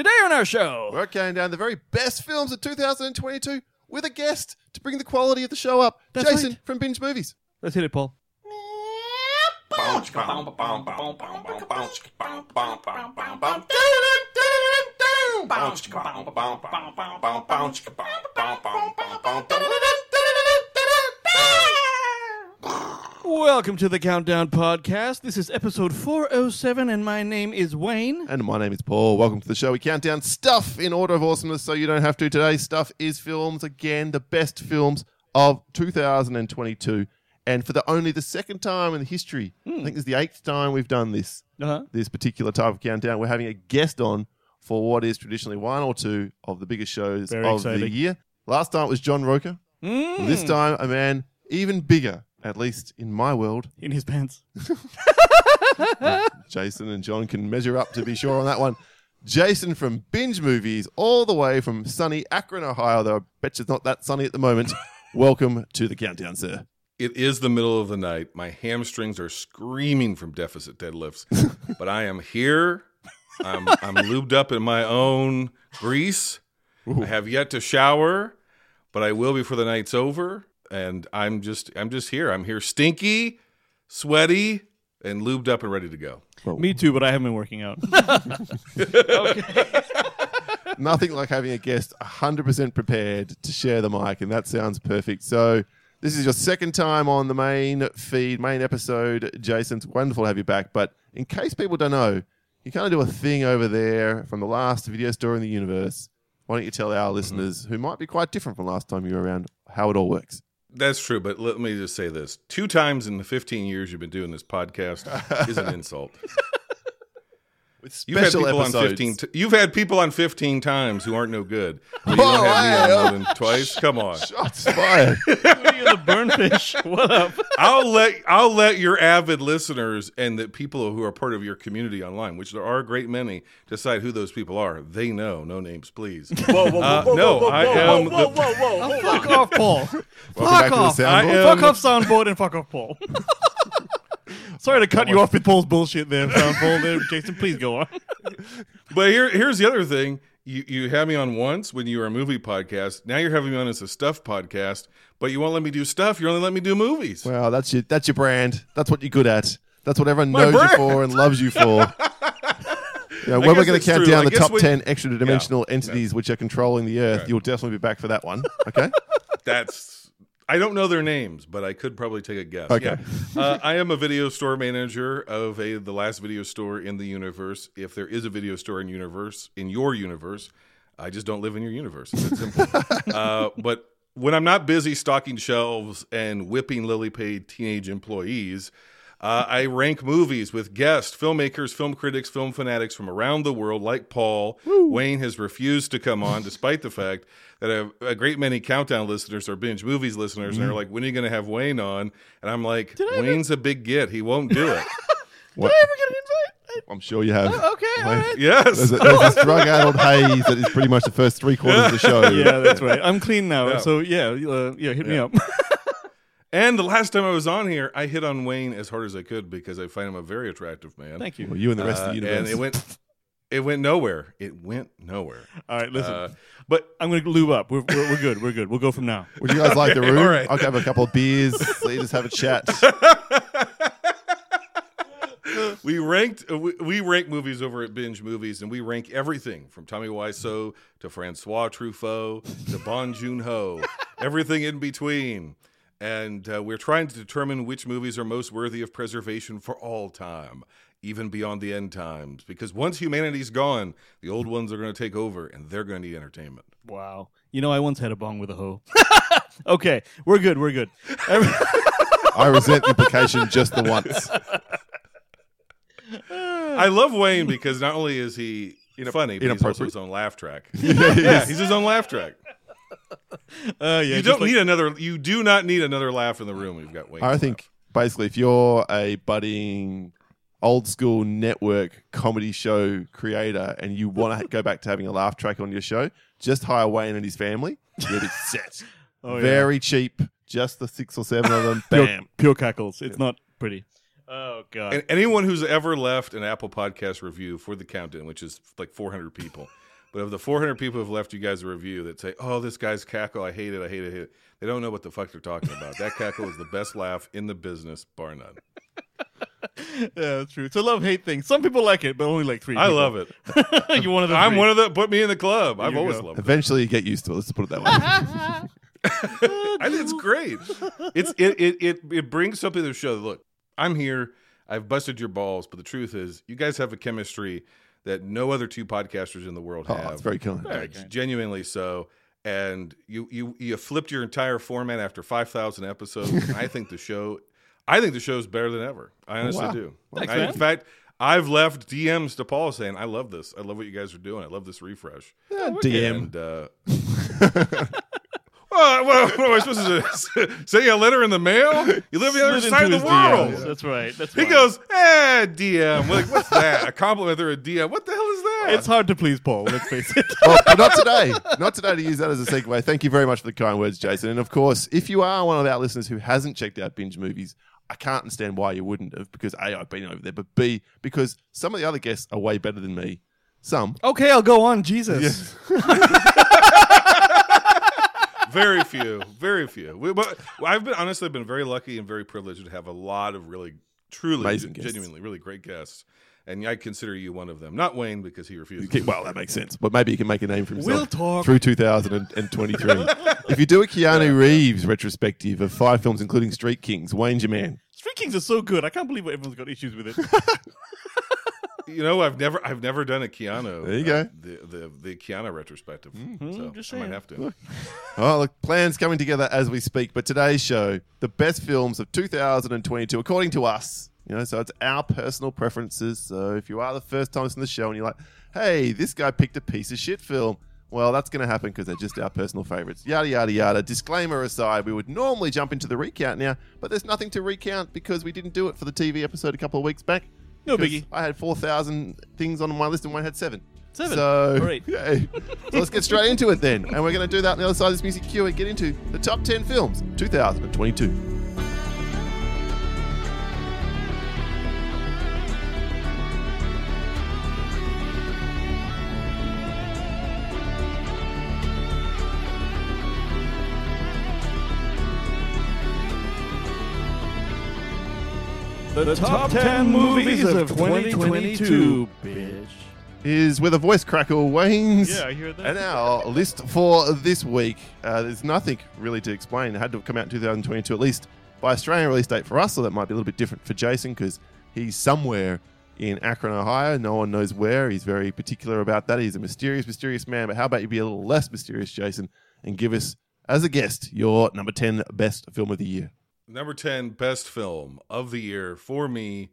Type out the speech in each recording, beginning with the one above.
Today on our show, We're counting down the very best films of 2022 with a guest to bring the quality of the show up. That's Jason right. from Binge Movies. let's hit it, Paul. Welcome to the Countdown Podcast. This is episode 407, and my name is Wayne. And my name is Paul. Welcome to the show. We count down stuff in order of awesomeness so you don't have to today. Stuff is films. Again, the best films of 2022. And for the only the second time in the history, I think this is the eighth time we've done this, Uh-huh. this particular type of countdown. We're having a guest on for what is traditionally one or two of the biggest shows Very of the year. Last time it was John Roker. Mm. This time, a man even bigger, at least in my world. In his pants. Jason and John can measure up to be sure on that one. Jason from Binge Movies, all the way from sunny Akron, Ohio, though I bet you it's not that sunny at the moment. Welcome to the countdown, sir. It is the middle of the night. My hamstrings are screaming from deficit deadlifts, but I am here. I'm, I'm lubed up in my own grease. I have yet to shower, but I will before the night's over. And I'm just, I'm just here. I'm here, stinky, sweaty, and lubed up and ready to go. Me too, but I haven't been working out. Nothing like having a guest 100% prepared to share the mic, and that sounds perfect. So, this is your second time on the main feed, main episode. Jason, it's wonderful to have you back. But in case people don't know, you kind of do a thing over there from the last video store in the universe. Why don't you tell our mm-hmm. listeners, who might be quite different from last time you were around, how it all works? That's true, but let me just say this: two times in the 15 years you've been doing this podcast is an insult. With You've had people episodes. on 15 t- you've had people on 15 times who aren't no good. But you Whoa, don't have hey, me oh. on more than twice. Come on. Shots fired. What are you, the burnfish? What up? I'll let I'll let your avid listeners and the people who are part of your community online, which there are a great many, decide who those people are. They know. No names, please. Whoa, whoa, Uh, no, I am the, Oh, fuck off, Paul. back fuck to the off. soundboard. I am- fuck off, soundboard, and fuck off, Paul. Sorry to cut you off with Paul's bullshit there, soundboard. There, Jason, please go on. But here here's the other thing. You you had me on once when you were a movie podcast. Now you're having me on as a stuff podcast, but you won't let me do stuff. You only let me do movies. Well, that's your that's your brand. That's what you're good at. That's what everyone My knows you for and loves you for. Yeah, when we're going to count true. down I the top when- ten extra dimensional entities which are controlling the Earth, Right. you'll definitely be back for that one. Okay. That's I don't know their names, but I could probably take a guess. Okay. Yeah. Uh, I am a video store manager of a the last video store in the universe. If there is a video store in universe in your universe, I just don't live in your universe. It's simple. uh, but when I'm not busy stocking shelves and whipping lily paid teenage employees, uh, I rank movies with guests, filmmakers, film critics, film fanatics from around the world, like Paul. Wayne has refused to come on, despite the fact that a, a great many countdown listeners are binge movies listeners, and they're like, "When are you going to have Wayne on?" And I'm like, "Wayne's a big get; he won't do it." What- Did I ever get an invite? I'm sure you have. Okay, all Wait. right. yes, There's, a, there's this drug-addled haze that is pretty much the first three quarters of the show. Yeah, that's right. I'm clean now, Yeah. so yeah, uh, yeah, hit me up. And the last time I was on here, I hit on Wayne as hard as I could because I find him a very attractive man. Thank you. Well, you and the rest of Uh, the universe. and it went, it went nowhere. It went nowhere. All right, listen. Uh, but I'm going to lube up. We're, we're, we're good. We're good. We'll go from now. Would you guys like the Okay, room? all right. I'll have a couple of beers. So you just have a chat. we ranked uh, we, we rank movies over at binge movies and we rank everything from tommy wiseau to francois truffaut to bong joon-ho everything in between and uh, we're trying to determine which movies are most worthy of preservation for all time even beyond the end times because once humanity's gone the old ones are going to take over and they're going to need entertainment Wow. You know, I once had a bong with a hoe. okay, we're good. We're good. Every- I resent the implication just the once. i love wayne because not only is he you know, funny but he's also inappropriate. his own laugh track yeah he's his own laugh track uh, yeah, you don't like- need another. You do not need another laugh in the room. We've got Wayne's I think basically, if you're a budding old school network comedy show creator and you want to go back to having a laugh track on your show, just hire Wayne and his family. You'll be set. Oh, yeah. Very cheap, just the six or seven of them. pure, Bam. pure cackles. It's not pretty. Oh god. And anyone who's ever left an Apple Podcast review for the countdown, which is like 400 people, But of the 400 people who've left you guys a review that say, "Oh, this guy's cackle, I hate it, I hate it, I hate it," they don't know what the fuck they're talking about. That cackle is the best laugh in the business, bar none. Yeah, that's true. It's a love hate thing. Some people like it, but only like three. I love it. it. You're one of the. I'm three. one of the. Put me in the club. I've always go. loved it. Eventually, you get used to it. Let's put it that way. I think it's great. It's it it it, it brings something to the show. Look, I'm here. I've busted your balls, but the truth is, you guys have a chemistry that no other two podcasters in the world Oh, have. it's very kind. Uh, genuinely so. And you you you flipped your entire format after five thousand episodes. And I think the show, I think the show's better than ever. I honestly wow. do. Thanks, I- man. in fact, I've left DMs to Paul saying, "I love this. I love what you guys are doing. I love this refresh." DM. And uh, well, well, what am I supposed to do? Send you a letter in the mail? You live on the other side of the world. DMs. That's right. That's He fine. goes, eh, DM. We're like, what's that? A compliment or a DM? What the hell is that? It's hard to please Paul. Let's face it. well, not today. Not today to use that as a segue. Thank you very much for the kind words, Jason. And of course, if you are one of our listeners who hasn't checked out binge movies, I can't understand why you wouldn't have, because A, I've been over there, but B, because some of the other guests are way better than me. Some. okay, I'll go on. Jesus. very few, very few. We, but I've been honestly been very lucky and very privileged to have a lot of really, truly, Amazing guests. genuinely, really great guests. And I consider you one of them. Not Wayne because he refuses. Okay, Well, that makes sense. But maybe he can make a name for himself We'll talk. through 2023. if you do a Keanu Reeves retrospective of five films, including Street Kings, Wayne's your man. Street Kings are so good. I can't believe everyone's got issues with it. You know, I've never, I've never done a Keanu. There you uh, go. the, the the Keanu retrospective. so just I might saying. have to. Oh, look, plans coming together as we speak. But today's show, the best films of 2022, according to us. You know, so it's our personal preferences. So if you are the first time listening to the show and you're like, hey, this guy picked a piece of shit film, well, that's going to happen because they're just our personal favorites. Yada, yada, yada. Disclaimer aside, we would normally jump into the recount now, but there's nothing to recount because we didn't do it for the TV episode a couple of weeks back. No biggie. I had 4,000 things on my list and one had seven. Seven. So, yay. so let's get straight into it then. And we're going to do that on the other side of this music cue and get into the top 10 films 2022. The top 10 movies of 2022, bitch. Is with a voice crackle, Wayne's. Yeah, I hear that. And our list for this week, uh, there's nothing really to explain. It had to come out in 2022 at least by Australian release date for us, so that might be a little bit different for Jason because he's somewhere in Akron, Ohio. No one knows where. He's very particular about that. He's a mysterious, mysterious man. But how about you be a little less mysterious, Jason, and give us, as a guest, your number 10 best film of the year? Number 10, best film of the year for me.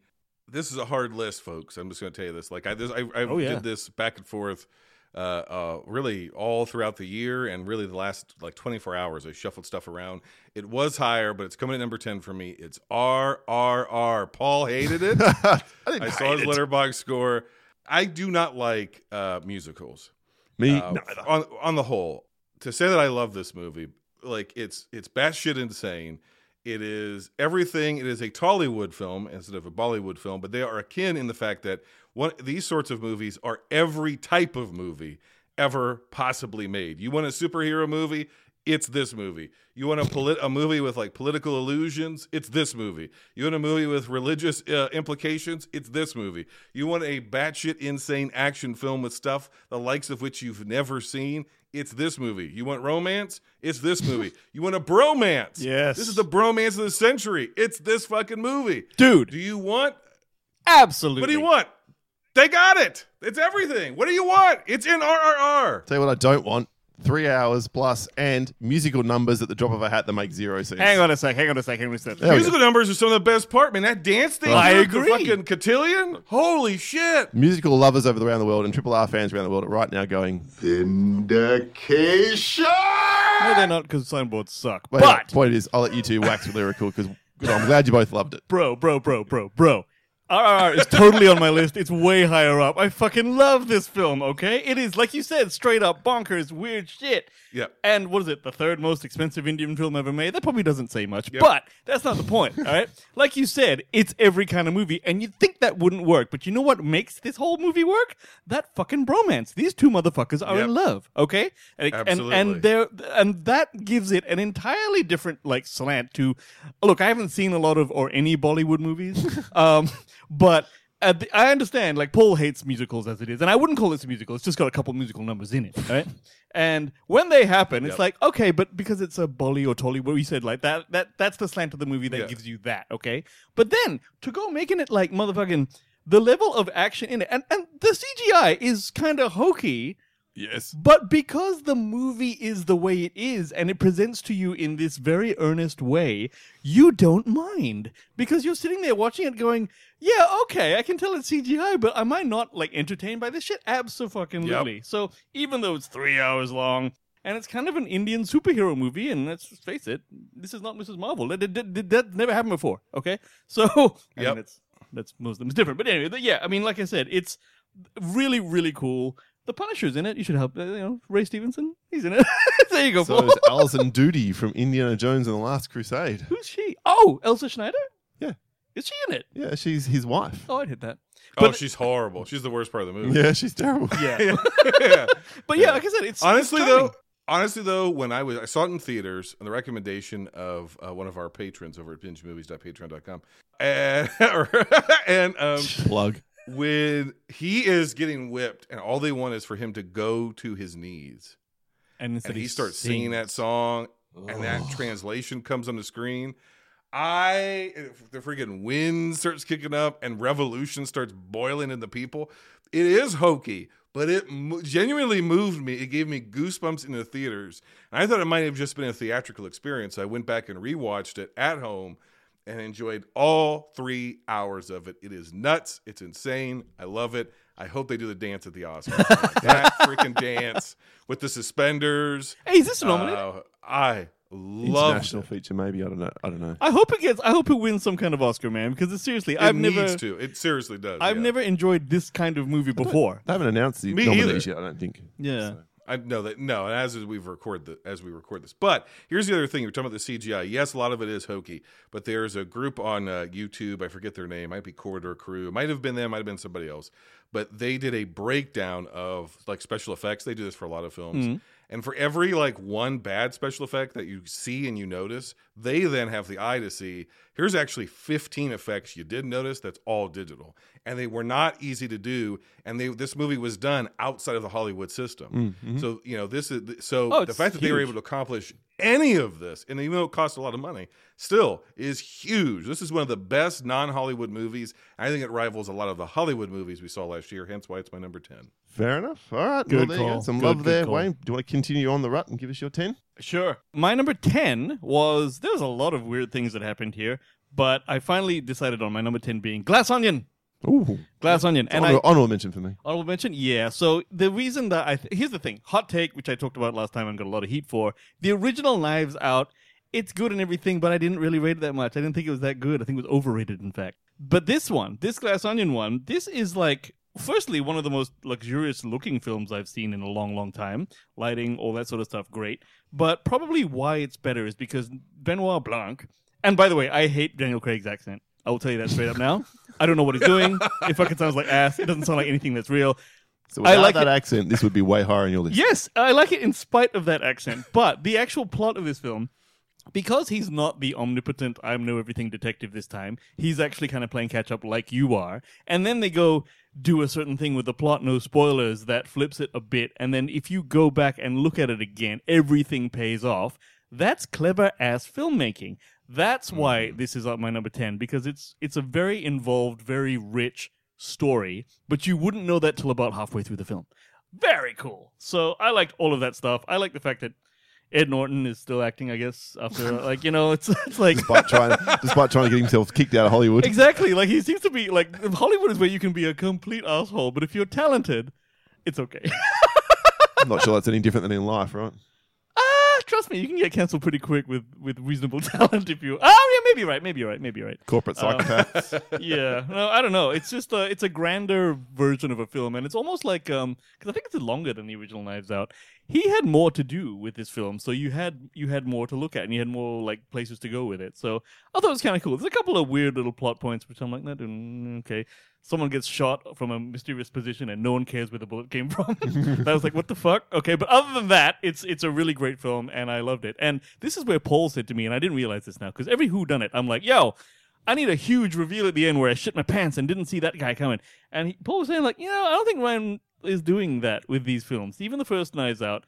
This is a hard list, folks. I'm just going to tell you this. Like, I, this, I, I Oh, yeah. did this back and forth uh, uh, really all throughout the year and really the last like 24 hours. I shuffled stuff around. It was higher, but it's coming at number 10 for me. It's RRR. Paul hated it. I I saw his Letterboxd score. I do not like uh, musicals. Me, Uh, on on the whole, to say that I love this movie, like it's it's batshit insane. It is everything. It is a Tollywood film instead of a Bollywood film, but they are akin in the fact that these sorts of movies are every type of movie ever possibly made. You want a superhero movie? It's this movie. You want a polit- a movie with like political illusions? It's this movie. You want a movie with religious uh, implications? It's this movie. You want a batshit insane action film with stuff the likes of which you've never seen? It's this movie. You want romance? It's this movie. You want a bromance? Yes. This is the bromance of the century. It's this fucking movie. Dude, Do you want? absolutely. What do you want? They got it. It's everything. What do you want? It's in RRR. Tell you what I don't want. Three hours plus and musical numbers at the drop of a hat that make zero sense. Hang on a sec. Hang on a sec. Hang on a sec. There we Musical numbers are some of the best part, man. That dance thing, I with the agree. fucking cotillion, holy shit! Musical lovers over the around the world and Triple R fans around the world are right now going, Vindication! No, they're not because signboards suck. But, But, point is, I'll let you two wax lyrical because I'm glad you both loved it. bro, bro, bro, bro, bro. RRR is totally on my list. It's way higher up. I fucking love this film, okay? It is, like you said, straight up bonkers, weird shit. Yeah. And what is it? The third most expensive Indian film ever made? That probably doesn't say much, Yep. but that's not the point, all right? Like you said, it's every kind of movie, and you'd think that wouldn't work, but you know what makes this whole movie work? That fucking bromance. These two motherfuckers are Yep. in love, okay? And, and, Absolutely. and they're and that gives it an entirely different like slant to look i haven't seen a lot of or any bollywood movies um but at the, i understand like paul hates musicals as it is and i wouldn't call this a musical it's just got a couple musical numbers in it right and when they happen it's Yep. like okay but because it's a bolly or tolly what we said like that that that's the slant of the movie that Yeah. gives you that okay but then to go making it like motherfucking the level of action in it and, and the cgi is kind of hokey Yes. but because the movie is the way it is and it presents to you in this very earnest way, you don't mind. Because you're sitting there watching it going, yeah, okay, I can tell it's CGI, but am I not like entertained by this shit? Absolutely. So even though it's three hours long, and it's kind of an Indian superhero movie, and let's face it, this is not Mrs. Marvel. That, that, that, that never happened before. Okay, so I Yep. mean, it's that's Muslims different, but anyway, yeah. I mean, like I said, it's really, really cool. The Punisher's in it. You should help. Uh, you know, Ray Stevenson. He's in it. there you go. So Paul. is Alison Doody from Indiana Jones and the Last Crusade. Who's she? Oh, Elsa Schneider. Yeah. Is she in it? Yeah, she's his wife. Oh, I'd hit that. oh, she's horrible. She's the worst part of the movie. Yeah, she's terrible. Yeah. Yeah. but yeah, like I said, it's honestly it's though honestly though when i was i saw it in theaters on the recommendation of uh, one of our patrons over at bingemovies.patreon.com and, and um, Plug. When he is getting whipped and all they want is for him to go to his knees. And, and he he starts singing that sings. song and that translation comes on the screen. I the freaking wind starts kicking up and revolution starts boiling in the people. It is hokey but it mo- genuinely moved me. It gave me goosebumps in the theaters. And i thought it might have just been a theatrical experience. I went back and rewatched it at home and enjoyed all three hours of it it is nuts it's insane i love it I hope they do the dance at the Oscars. that freaking dance with the suspenders. Hey, is this nominated? Uh, I love International feature, maybe. I don't know. I don't know. I hope it gets. I hope it wins some kind of Oscar, man. Because it's, seriously, it I've needs never, to. It seriously does. I've yeah. never enjoyed this kind of movie before. They haven't announced the Me nominees either. yet. I don't think. Yeah. I know that no, as we've record the as we record this. But here's the other thing: you're talking about the CGI. Yes, a lot of it is hokey, but there's a group on uh, YouTube. I forget their name. Might be Corridor Crew. It might have been them. Might have been somebody else. But they did a breakdown of like special effects. They do this for a lot of films. And for every like one bad special effect that you see and you notice, they then have the eye to see here's actually 15 effects you did notice that's all digital. And they were not easy to do. And they this movie was done outside of the Hollywood system. Mm-hmm. So, you know, this is so Oh, the fact that they were able to accomplish any of this, and even though it cost a lot of money, still is huge. This is one of the best non-Hollywood movies. I think it rivals a lot of the Hollywood movies we saw last year, hence why it's my number 10. Fair enough. All right. Good well, there you go. call. Some Good, love good there, call. Wayne. Do you want to continue on the rut and give us your 10? Sure. My number 10 was there was a lot of weird things that happened here, but I finally decided on my number 10 being Glass Onion. Ooh. Glass Onion. And honorable, I honorable mention for me. honorable mention, yeah. So the reason that I th- here's the thing, hot take, which I talked about last time and got a lot of heat for. The original Knives Out, it's good and everything, but I didn't really rate it that much. I didn't think it was that good. I think it was overrated, in fact. But this one, this Glass Onion one, this is like. Firstly, one of the most luxurious looking films I've seen in a long, long time. Lighting, all that sort of stuff, great. But probably why it's better is because Benoit Blanc, and by the way, I hate Daniel Craig's accent. I will tell you that straight up now. I don't know what he's doing. It fucking sounds like ass. It doesn't sound like anything that's real. So I without like that it- accent, this would be way higher on your list. Yes, I like it in spite of that accent. But the actual plot of this film, because he's not the omnipotent I'm-know-everything detective this time, he's actually kind of playing catch up like you are. And then they go do a certain thing with the plot, no spoilers, that flips it a bit. And then if you go back and look at it again, everything pays off. That's clever ass filmmaking. That's why mm-hmm. this is at my number 10 because it's it's a very involved, very rich story, but you wouldn't know that till about halfway through the film. Very cool. So I liked all of that stuff. I like the fact that Ed Norton is still acting, I guess, after like you know, it's it's like Despite trying, despite trying to get himself kicked out of Hollywood. exactly like he seems to be like Hollywood is where you can be a complete asshole, but if you're talented, it's okay. I'm not sure that's any different than in life, right? ah, trust me, you can get cancelled pretty quick with with reasonable talent if you. Oh yeah, maybe you're right. Maybe you're right. Maybe you're right. Corporate Um, psychopaths. yeah, no, I don't know. It's just a, it's a grander version of a film, and it's almost like um, because I think it's longer than the original Knives Out. He had more to do with this film, so you had you had more to look at, and you had more like places to go with it. So I thought it was kind of cool. There's a couple of weird little plot points, which I'm like, that mm, okay. Someone gets shot from a mysterious position, and no one cares where the bullet came from. that was like, what the fuck? Okay, but other than that, it's it's a really great film, and I loved it. And this is where Paul said to me, and I didn't realize this now, because every Who Done It, I'm like, yo. I need a huge reveal at the end where I shit my pants and didn't see that guy coming. And he, Paul was saying, like, you know, I don't think Ryan is doing that with these films. Even the first Knives Out,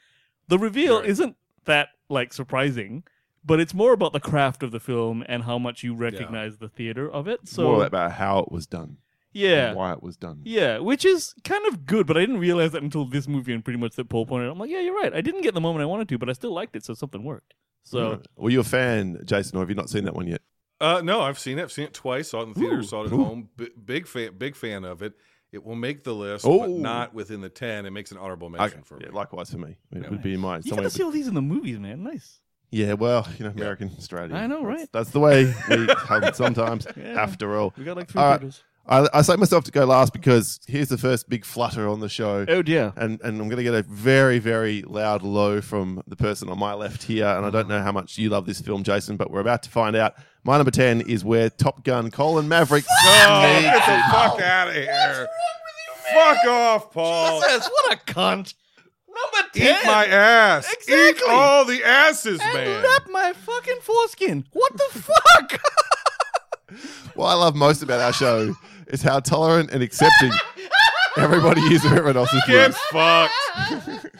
the reveal Right. isn't that like surprising, but it's more about the craft of the film and how much you recognize the theater of it. So More about how it was done. yeah, and Why it was done. yeah, which is kind of good, but I didn't realize that until this movie and pretty much that Paul pointed out. I'm like, yeah, you're right. I didn't get the moment I wanted to, but I still liked it, so something worked. So Right. Were you a fan, Jason, or have you not seen that one yet? Uh, no, I've seen it. I've seen it twice. Saw it in the theater. Ooh. saw it at Ooh. home. B- big fan. Big fan of it. It will make the list, Oh. but not within the ten. It makes an honorable mention for me. Yeah, likewise for me. It Yeah. would be in my you somewhere. got to see all these in the movies, man. Nice. Yeah, well, you know, American Australia. I know, right? That's, the way we sometimes. Yeah. After all, We got like three All right. Theaters. I, I say myself to go last because here's the first big flutter on the show. Oh dear. and and I'm going to get a very very loud low from the person on my left here, and I don't know how much you love this film, Jason, but we're about to find out. My number ten is where Top Gun Colin Maverick. Oh, meets get the it. fuck out of here! Fuck off, Paul. Jesus, what a cunt. Number 10. Eat my ass. Exactly. Eat all the asses, and man. lap my fucking foreskin. What the fuck? What I love most about our show is how tolerant and accepting everybody is of everyone else's Get views. fucked.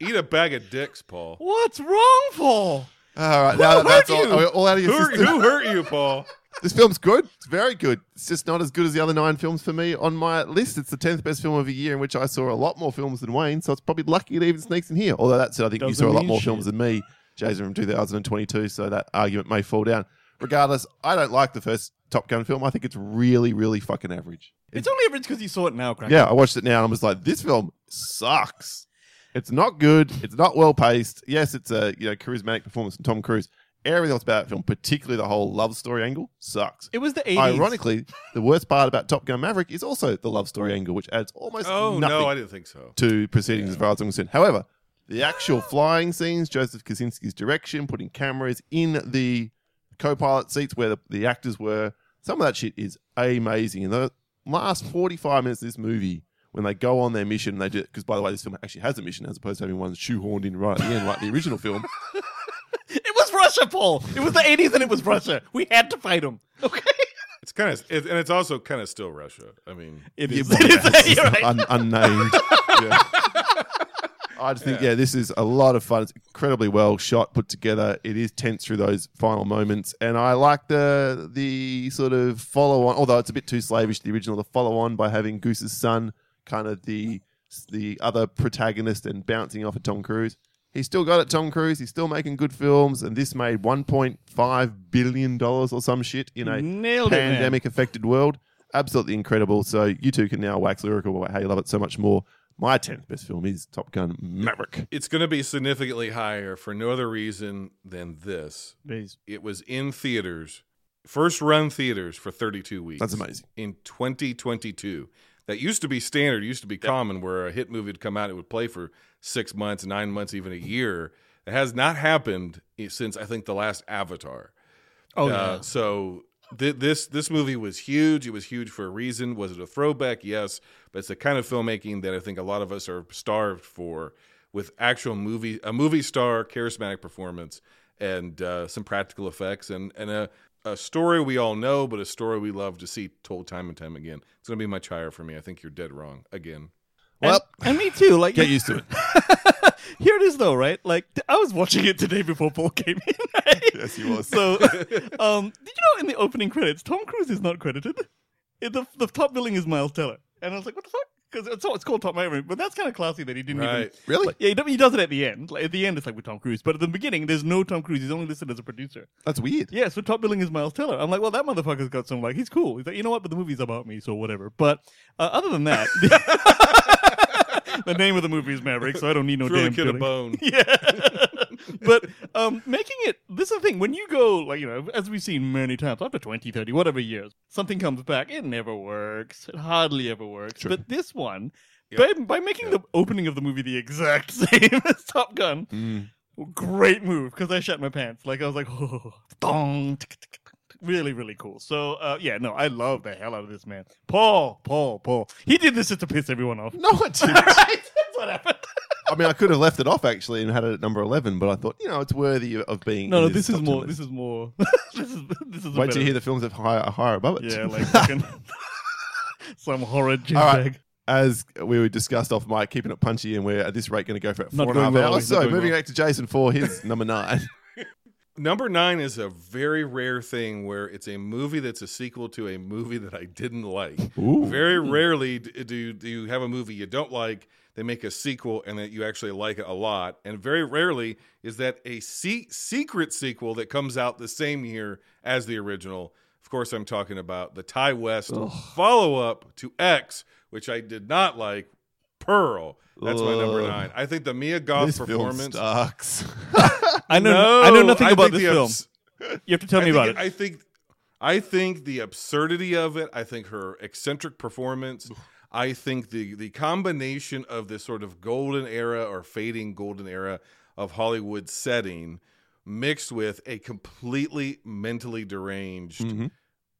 Eat a bag of dicks, Paul. What's wrong, Paul? All right, now Who that's hurt all, you? are we all out of your Who, system. who hurt you, Paul? This film's good. It's very good. It's just not as good as the other nine films for me on my list. It's the tenth best film of the year, in which I saw a lot more films than Wayne. So it's probably lucky it even sneaks in here. Although that said, I think you Doesn't saw a lot mean more shit. films than me, Jason, from 2022. So that argument may fall down. Regardless, I don't like the first Top Gun film. I think it's really, really fucking average. It's only average because you saw it now, Craig. Yeah, I watched it now and I was like, this film sucks. It's not good. It's not well paced. Yes, it's a you know charismatic performance from Tom Cruise. Everything else about that film, particularly the whole love story angle, sucks. It was the 80s. Ironically, the worst part about Top Gun Maverick is also the love story angle, which adds almost Oh, nothing no, I didn't think so. to proceedings as far as I'm concerned. However, the actual flying scenes, Joseph Kosinski's direction, putting cameras in the co-pilot seats where the, the actors were, some of that shit is amazing. And the last 45 minutes of this movie, when they go on their mission, they do because by the way, this film actually has a mission as opposed to having one shoehorned in right at the end, like the original film. It was Russia, Paul. It was the 80s and it was Russia. We had to fight them. Okay. It's kind of, it, and it's also kind of still Russia. I mean, It Yeah, is. well, It yeah, is. it's right. un- unnamed. Yeah. I just think, yeah. this is a lot of fun. It's incredibly well shot, put together. It is tense through those final moments, and I like the the sort of follow on. Although it's a bit too slavish, to the original, the follow on by having Goose's son, kind of the the other protagonist, and bouncing off of Tom Cruise. He's still got it, Tom Cruise. He's still making good films, and this made 1.5 billion dollars or some shit in a Nailed pandemic affected world. Absolutely incredible. So you two can now wax lyrical about how you love it so much more. My 10th best film is Top Gun Maverick. it's going to be significantly higher for no other reason than this. Base. It was in theaters, first run theaters for 32 weeks. That's amazing. In 2022. That used to be standard, used to be common where a hit movie would come out, it would play for six months, nine months, even a year. It has not happened since I think the last Avatar. Oh, Uh, yeah. So th- this this movie was huge. It was huge for a reason. Was it a throwback? Yes, but it's the kind of filmmaking that I think a lot of us are starved for, with actual movie a movie star, charismatic performance, and uh, some practical effects, and and a a story we all know, but a story we love to see told time and time again. It's gonna be much higher for me. I think you're dead wrong again. Well, and, and me too. Like, get used to it. Here it is, though, right? Like, I was watching it today before Paul came in. Right? Yes, he was. So, um, did you know in the opening credits, Tom Cruise is not credited? It, the, the top billing is Miles Teller, and I was like, what the fuck? Because it's, it's called Top Maverick, but that's kind of classy that he didn't even. Right. Really? Like, yeah, he, he does it at the end. Like, at the end, it's like with Tom Cruise, but at the beginning, there's no Tom Cruise. He's only listed as a producer. That's weird. Yeah, so top billing is Miles Teller. I'm like, well, that motherfucker's got some like, he's cool. He's like, you know what? But the movie's about me, so whatever. But uh, other than that, the name of the movie is Maverick, so I don't need no the damn kid a bone. Yeah. but um, making it this is the thing when you go like you know as we've seen many times after 20 30 whatever years something comes back it never works it hardly ever works but this one by, by making the opening of the movie the exact same as top gun Mm. great move because i shut my pants like i was like oh, dong, tick, tick. Really really cool so uh, yeah no i love the hell out of this man paul paul paul he did this just to piss everyone off No, it didn't. right that's what happened I mean, I could have left it off actually and had it at number eleven, but I thought, you know, it's worthy of being. no no this is more this is more this is this is Wait till you hear the films that higher, higher above it. Yeah, like fucking some horror jig right. As we were discussed off mic, keeping it punchy, and we're at this rate going to go for Not four and a half going well, hours. So moving well. back to Jason for his number nine. Number nine is a very rare thing where it's a movie that's a sequel to a movie that I didn't like. Ooh. Very rarely do do you have a movie you don't like, they make a sequel and that you actually like it a lot. And very rarely is that a se- secret sequel that comes out the same year as the original. Of course, I'm talking about the Ti West follow up to X, which I did not like. Pearl. That's my number nine. I think the Mia Goth this film performance. sucks. I know No, I know nothing I about this the film. abs- You have to tell I me about it. I think I think the absurdity of it, I think her eccentric performance, I think the the combination of this sort of golden era or fading golden era of Hollywood setting mixed with a completely mentally deranged Mhm.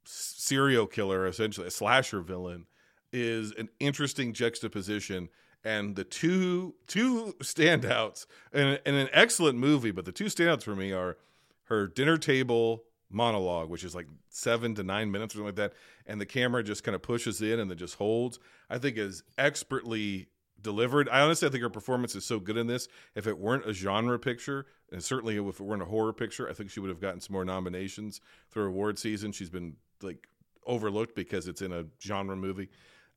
serial killer essentially a slasher villain is an interesting juxtaposition and the two two standouts and, an excellent movie but the two standouts for me are her dinner table monologue which is like seven to nine minutes or something like that and the camera just kind of pushes in and then just holds. I think is expertly delivered. I honestly i think her performance is so good in this. If it weren't a genre picture and certainly if it weren't a horror picture i think she would have gotten some more nominations through award season. She's been like overlooked because it's in a genre movie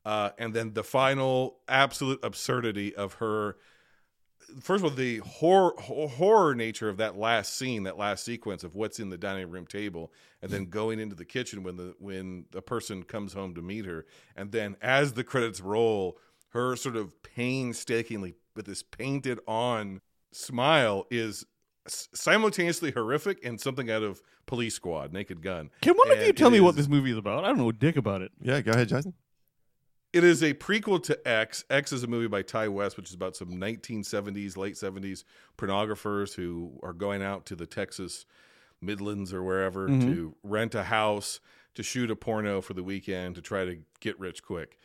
uh, and then the final absolute absurdity of her first of all the horror horror nature of that last scene that last sequence of what's in the dining room table and then going into the kitchen when the when the person comes home to meet her and then as the credits roll her sort of painstakingly with this painted on smile is simultaneously horrific and something out of police squad naked gun Can one of you tell it me what this movie is about? I don't know a dick about it. yeah, go ahead, Jason. It is a prequel to X. X is a movie by Ti West, which is about some 1970s, late 70s pornographers who are going out to the Texas Midlands or wherever to rent a house to shoot a porno for the weekend to try to get rich quick.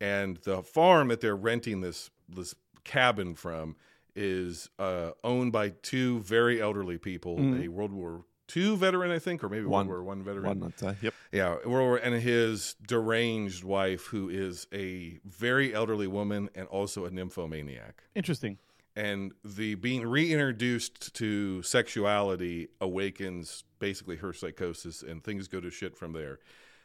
And the farm that they're renting this this cabin from is uh, owned by two very elderly people, a World War II veteran, I think, or maybe One. World War One veteran. One, I'd. Yep. Yeah, World War, and his deranged wife, who is a very elderly woman and also a nymphomaniac. Interesting. And the being reintroduced to sexuality awakens basically her psychosis, and things go to shit from there.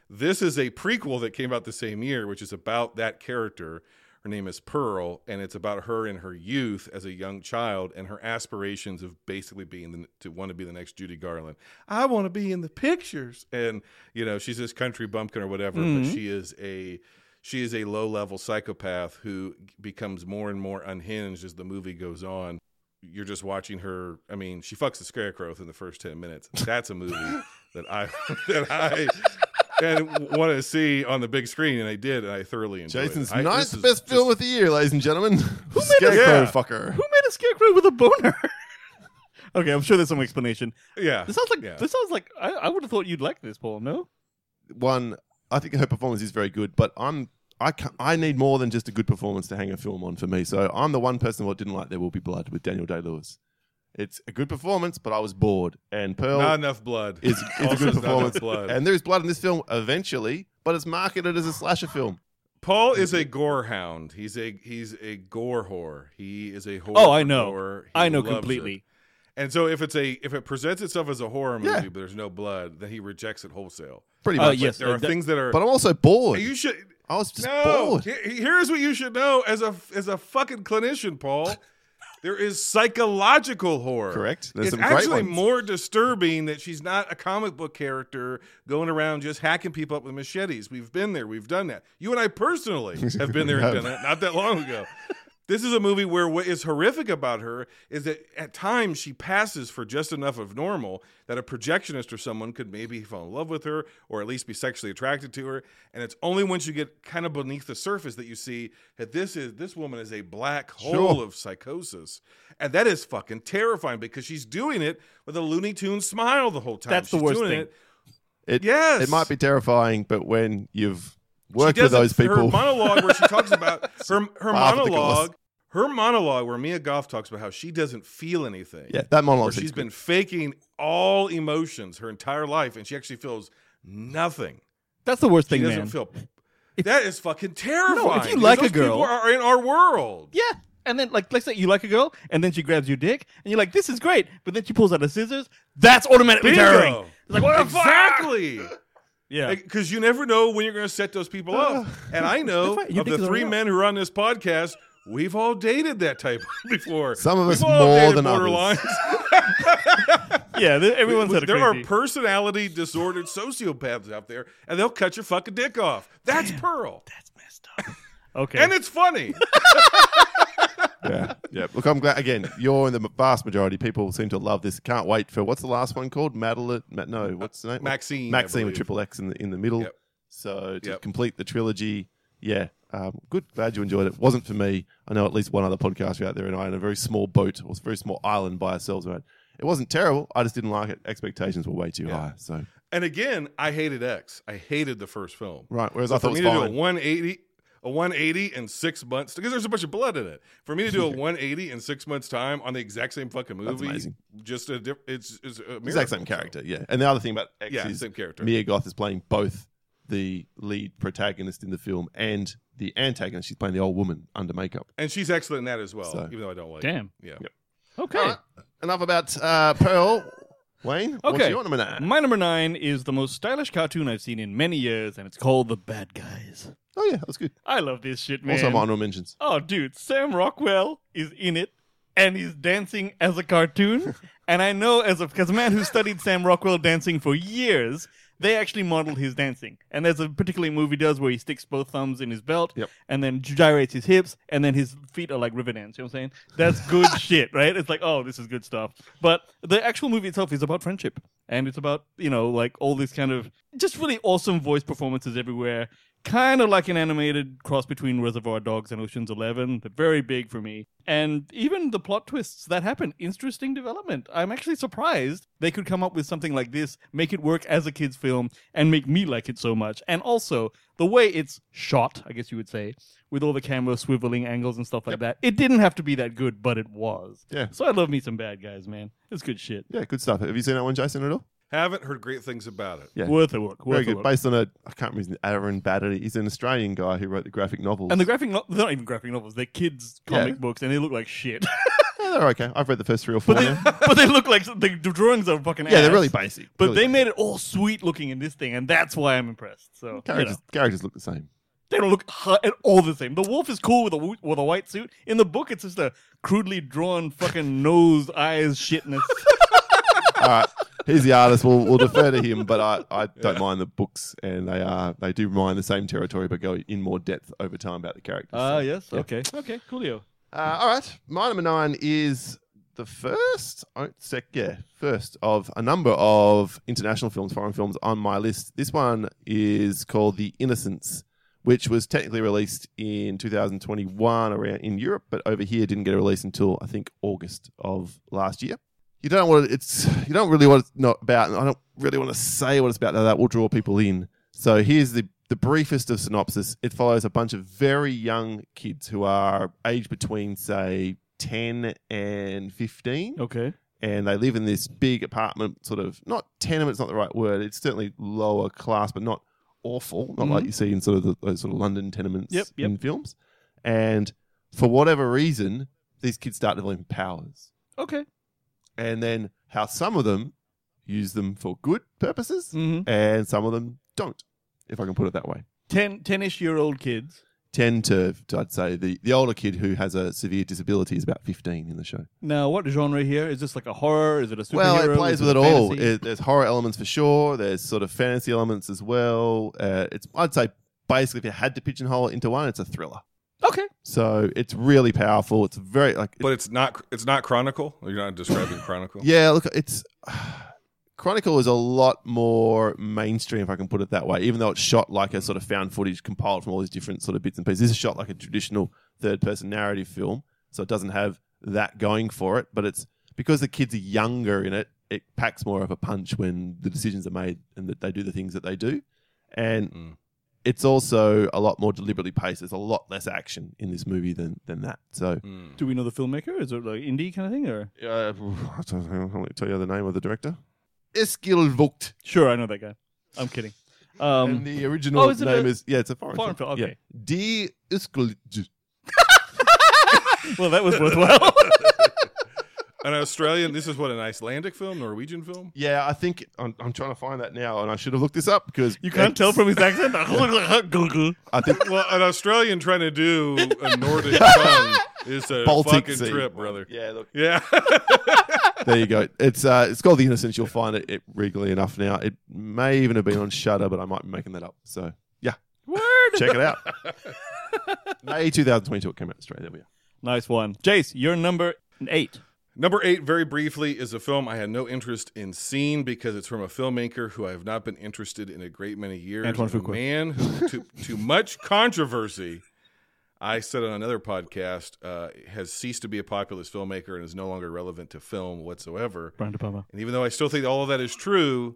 This is a prequel that came out the same year, which is about that character. Her name is Pearl, and it's about her in her youth as a young child and her aspirations of basically being the, to want to be the next Judy Garland. I want to be in the pictures, and you know she's this country bumpkin or whatever, but mm-hmm. she is a she is a low level psychopath who becomes more and more unhinged as the movie goes on. You're just watching her. I mean, she fucks the scarecrow within the first ten minutes. That's a movie that I that I and want to see on the big screen, and I did, and I thoroughly enjoyed Jason's it. I, ninth this is best just- film of the year, ladies and gentlemen. Who made a- Scarecrow Yeah. fucker. Who made a scarecrow with a boner? okay, I'm sure there's some explanation. Yeah, This sounds like yeah. this sounds like I, I would have thought you'd like this, Paul. No, One, I think her performance is very good, but I'm I ca I need more than just a good performance to hang a film on for me. So I'm the one person who didn't like There Will Be Blood with Daniel Day Lewis. It's a good performance, but I was bored. And Pearl not enough blood. is, is a good it's not performance, blood. and there is blood in this film eventually, but it's marketed as a slasher film. Paul is a gore hound. He's a he's a gore whore. He is a horror. Oh, I know. whore. He I know loves it. completely. And so if it's a if it presents itself as a horror movie, Yeah. but there's no blood, then he rejects it wholesale. Pretty Uh, much. yes, There uh, are that- things that are. But I'm also bored. you should I was just no. bored. Here's what you should know as a as a fucking clinician, Paul. There is psychological horror. Correct. There's it's actually more disturbing that she's not a comic book character going around just hacking people up with machetes. We've been there. We've done that. You and I personally have been there and done that not that long ago. This is a movie where what is horrific about her is that at times she passes for just enough of normal that a projectionist or someone could maybe fall in love with her or at least be sexually attracted to her. And it's only once you get kind of beneath the surface that you see that this is this woman is a black hole Sure. of psychosis. And that is fucking terrifying because she's doing it with a Looney Tune smile the whole time. That's the She's worst doing thing. It. It, Yes. it might be terrifying, but when you've She worked with those it- Her people, monologue where she talks about her her Laugh at the monologue, her monologue where Mia Goth talks about how she doesn't feel anything. yeah, that monologue. she's been faking all emotions her entire life, and she actually feels nothing. That's the worst She thing, doesn't man. feel. That is fucking terrifying. If you like a those people girl- are in our world. Yeah. And then, like, let's say you like a girl, and then she grabs your dick, and you're like, "This is great," but then she pulls out a scissors. That's automatically Bingo. terroring. It's like, what the exactly. Fuck? Yeah. Because you never know when you're going to set those people up. Uh, and I know That's of the three men who are on this podcast, we've all dated that type before. Some of us We've all more dated than others. borderlines. yeah. th- Everyone's had a there crazy. are personality disordered sociopaths out there, and they'll cut your fucking dick off. That's Pearl, That's messed up. Okay. and it's funny. Yeah, yeah. Look, I'm glad. Again, you're in the vast majority. People seem to love this. Can't wait for what's the last one called? Madeline? Ma- no, what's the name? Maxine, Maxine with triple X in the in the middle. Yep. So to Yep. complete the trilogy, yeah. Um, good. Glad you enjoyed it. Wasn't for me. I know at least one other podcaster out there, and I in a very small boat, or a very small island by ourselves. Right. It wasn't terrible. I just didn't like it. Expectations were way too Yeah. high. So And again, I hated X. I hated the first film. right. Whereas So I for thought me it to do a fine. 180, a 180 in six months, because there's a bunch of blood in it. For me to do a 180 in six months' time on the exact same fucking movie, amazing. just a diff- it's, it's a Exact same character. Yeah. And the other thing about X Yeah, is same character. Mia Goth is playing both the lead protagonist in the film and the antagonist. She's playing the old woman under makeup. And she's excellent in that as well, So- even though I don't like Damn. it. Yeah. Yep. Okay. All right. Enough about uh, Pearl. Wayne, what's Okay. your number nine? My number nine is the most stylish cartoon I've seen in many years, and it's called The Bad Guys. Oh yeah, that was good. I love this shit, man. Also, my honorable mentions. Oh, dude, Sam Rockwell is in it, and he's dancing as a cartoon. and I know, as a, as a man who studied Sam Rockwell dancing for years, they actually modeled his dancing. And there's a particular move he does where he sticks both thumbs in his belt, Yep. and then gyrates his hips, and then his feet are like river dance. You know what I'm saying? That's good shit, right? It's like, oh, this is good stuff. But the actual movie itself is about friendship, and it's about you know like all these kind of just really awesome voice performances everywhere kind of like an animated cross between Reservoir Dogs and Ocean's Eleven. They're very big for me. And even the plot twists that happen, interesting development. I'm actually surprised they could come up with something like this, make it work as a kid's film, and make me like it so much. And also, the way it's shot, I guess you would say, with all the camera swiveling angles and stuff like that, it didn't have to be that good, but it was. Yeah. So I love me some bad guys, man. It's good shit. Yeah, good stuff. Have you seen that one, Jason, at all? Haven't heard great things about it. Yeah. Worth a look. Worth Very a good. look. Based on a, I can't remember his name, Aaron Blabey. He's an Australian guy who wrote the graphic novels. And the graphic, no- they're not even graphic novels. They're kids' comic Yeah. books, and they look like shit. Yeah, they're okay. I've read the first three or four But they, now. but they look like the, the drawings are fucking. Yeah, they're ass, really basic. But Really they basic. made it all sweet looking in this thing, and that's why I'm impressed. So you characters, know, characters look the same. they don't look hu- at all the same. The wolf is cool with a wo- with a white suit. In the book, it's just a crudely drawn fucking nose, eyes, shitness. All right, he's the artist. We'll, we'll defer to him, but I, I don't mind the books, and they are they do mine the same territory, but go in more depth over time about the characters. Ah, So, yes. yeah. Okay. Okay. Coolio. Uh, all right, my number nine is the first, oh, sec, yeah, first of a number of international films, foreign films on my list. This one is called The Innocents, which was technically released in 2021 around in Europe, but over here didn't get a release until I think August of last year. You don't know what it- it's. You don't really want it's not about. and I don't really want to say what it's about. Now that will draw people in. So here's the the briefest of synopsis. It follows a bunch of very young kids who are aged between say 10 and 15 Okay. and they live in this big apartment sort of not tenement's not the right word it's certainly lower class but not awful not like Mhm. you see in sort of the, those sort of london tenements Yep, yep. in films and for whatever reason these kids start developing powers Okay. And then how some of them use them for good purposes Mm-hmm. and some of them don't if i can put it that way 10, 10-ish year old kids. 10 to, to i'd say the, the older kid who has a severe disability is about 15 in the show Now, what genre here? Is this like a horror? Is it a superhero? Well, it plays Is with it all. fantasy? It, there's horror elements for sure. There's sort of fantasy elements as well. Uh, it's I'd say basically if you had to pigeonhole it into one, it's a thriller. Okay. So it's really powerful. It's very like But it's not it's not Chronicle. You're not describing Chronicle. Yeah, look, it's Chronicle is a lot more mainstream, if I can put it that way. Even though it's shot like a sort of found footage compiled from all these different sort of bits and pieces. This is shot like a traditional third-person narrative film, so it doesn't have that going for it. But it's because the kids are younger in it, it packs more of a punch when the decisions are made and that they do the things that they do, and Mm. It's also a lot more deliberately paced. There's a lot less action in this movie than than that. So. Mm. Do we know the filmmaker? Is it like indie kind of thing, or Uh, I don't know. I'll tell you the name of the director. Eskil Vogt. sure, I know that guy. I'm kidding. Um, and the original oh, is name a is yeah, it's a foreign, foreign film. film, okay. Yeah. Die Eskil. well, that was worthwhile. An Australian. This is what an Icelandic film, Norwegian film. Yeah, I think I'm, I'm trying to find that now, and I should have looked this up because you can't tell from his accent. Google. I think Well, an Australian trying to do a Nordic tongue is a Baltic fucking Sea. trip, brother. Yeah, look, Yeah. there you go. It's uh, it's called The Innocents. You'll find it, it regally enough now. It may even have been on Shudder, but I might be making that up. So yeah, Word. check it out. May 2022 it came out in Australia. There we are. Nice one, Jace. You're number eight. Number eight, very briefly, is a film I had no interest in seeing because it's from a filmmaker who I have not been interested in a great many years. Antoine Fuqua. man who, to, to much controversy, I said on another podcast, uh, has ceased to be a populist filmmaker and is no longer relevant to film whatsoever. Brian De Palma. And even though I still think all of that is true,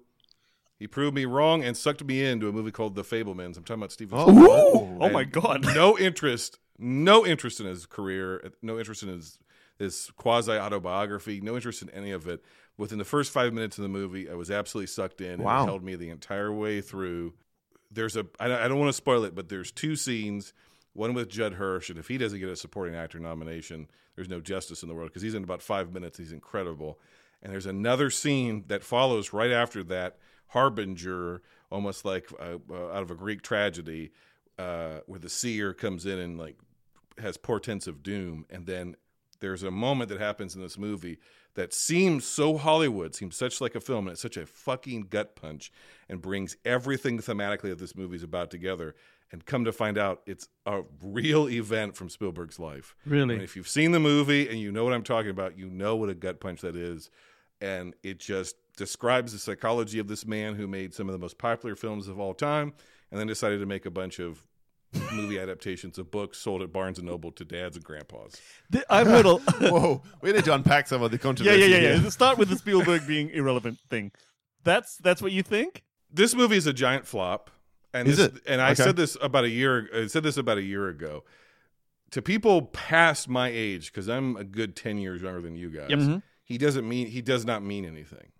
he proved me wrong and sucked me into a movie called The Fabelmans. I'm talking about Steven Oh. Oh my god. no interest, no interest in his career, no interest in his this quasi autobiography, no interest in any of it. Within the first five minutes of the movie, I was absolutely sucked in. Wow. And it held me the entire way through. There's a I don't, I don't want to spoil it, but there's two scenes. One with Judd Hirsch, and if he doesn't get a supporting actor nomination, there's no justice in the world because he's in about five minutes. He's incredible. And there's another scene that follows right after that, harbinger, almost like uh, uh, out of a Greek tragedy, uh, where the seer comes in and like has portents of doom, and then there's a moment that happens in this movie that seems so Hollywood, seems such like a film, and it's such a fucking gut punch, and brings everything thematically that this movie's about together. And come to find out, it's a real event from Spielberg's life. Really? And if you've seen the movie and you know what I'm talking about, you know what a gut punch that is. And it just describes the psychology of this man who made some of the most popular films of all time and then decided to make a bunch of movie adaptations of books sold at Barnes and Noble to dads and grandpas. Th- I've heard a. Whoa, we need to unpack some of the yeah, controversy. yeah, yeah, here. yeah. Start with the Spielberg being irrelevant thing. That's that's what you think. This movie is a giant flop. And Is this, it? And I Okay. said this about a year. I said this about a year ago. To people past my age, because I'm a good ten years younger than you guys, Mhm. he doesn't mean he does not mean anything.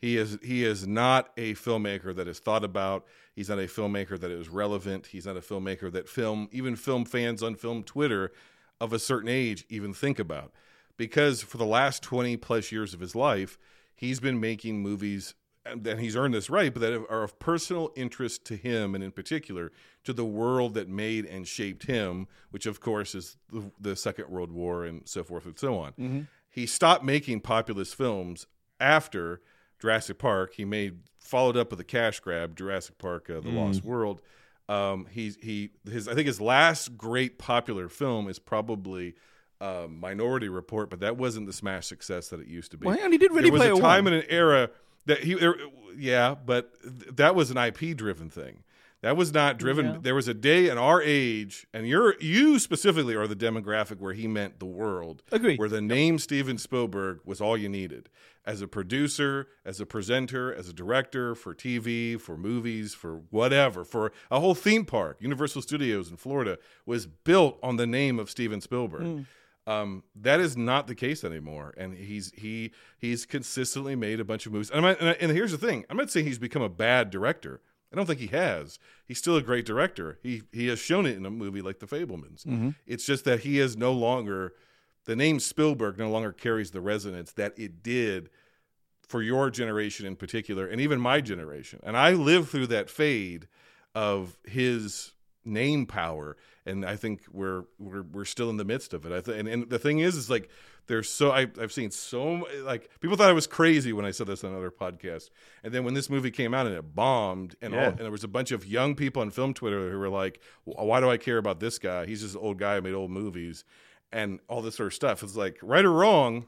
He is he is not a filmmaker that is thought about. He's not a filmmaker that is relevant. He's not a filmmaker that film even film fans on film Twitter of a certain age even think about. Because for the last 20 plus years of his life, he's been making movies and he's earned this right, but that are of personal interest to him and in particular to the world that made and shaped him, which of course is the, the Second World War and so forth and so on. Mm-hmm. He stopped making populist films after Jurassic Park. He made followed up with a cash grab, Jurassic Park: uh, The Lost World. Um, he's he his I think his last great popular film is probably uh, Minority Report, but that wasn't the smash success that it used to be. Well, on, he did there was Player a time One. and an era that he there, yeah, but th- that was an IP driven thing. That was not driven. Yeah. There was a day in our age, and you're you specifically are the demographic where he meant the world. Agreed. Where the name Steven Spielberg was all you needed as a producer, as a presenter, as a director for TV, for movies, for whatever, for a whole theme park. Universal Studios in Florida was built on the name of Steven Spielberg. Hmm. Um, that is not the case anymore, and he's he he's consistently made a bunch of movies. And, not, and, I- and here's the thing: I'm not saying he's become a bad director. I don't think he has. He's still a great director. He he has shown it in a movie like The Fabelmans. It's just that he is no longer the name Spielberg no longer carries the resonance that it did for your generation in particular, and even my generation. And I lived through that fade of his name power and I think we're we're we're still in the midst of it. I think, and, and the thing is, is like there's so I, I've seen so like people thought I was crazy when I said this on another podcast, and then when this movie came out and it bombed, and all, and there was a bunch of young people on film Twitter who were like, "Why do I care about this guy? He's just an old guy who made old movies." And all this sort of stuff. It's like, right or wrong,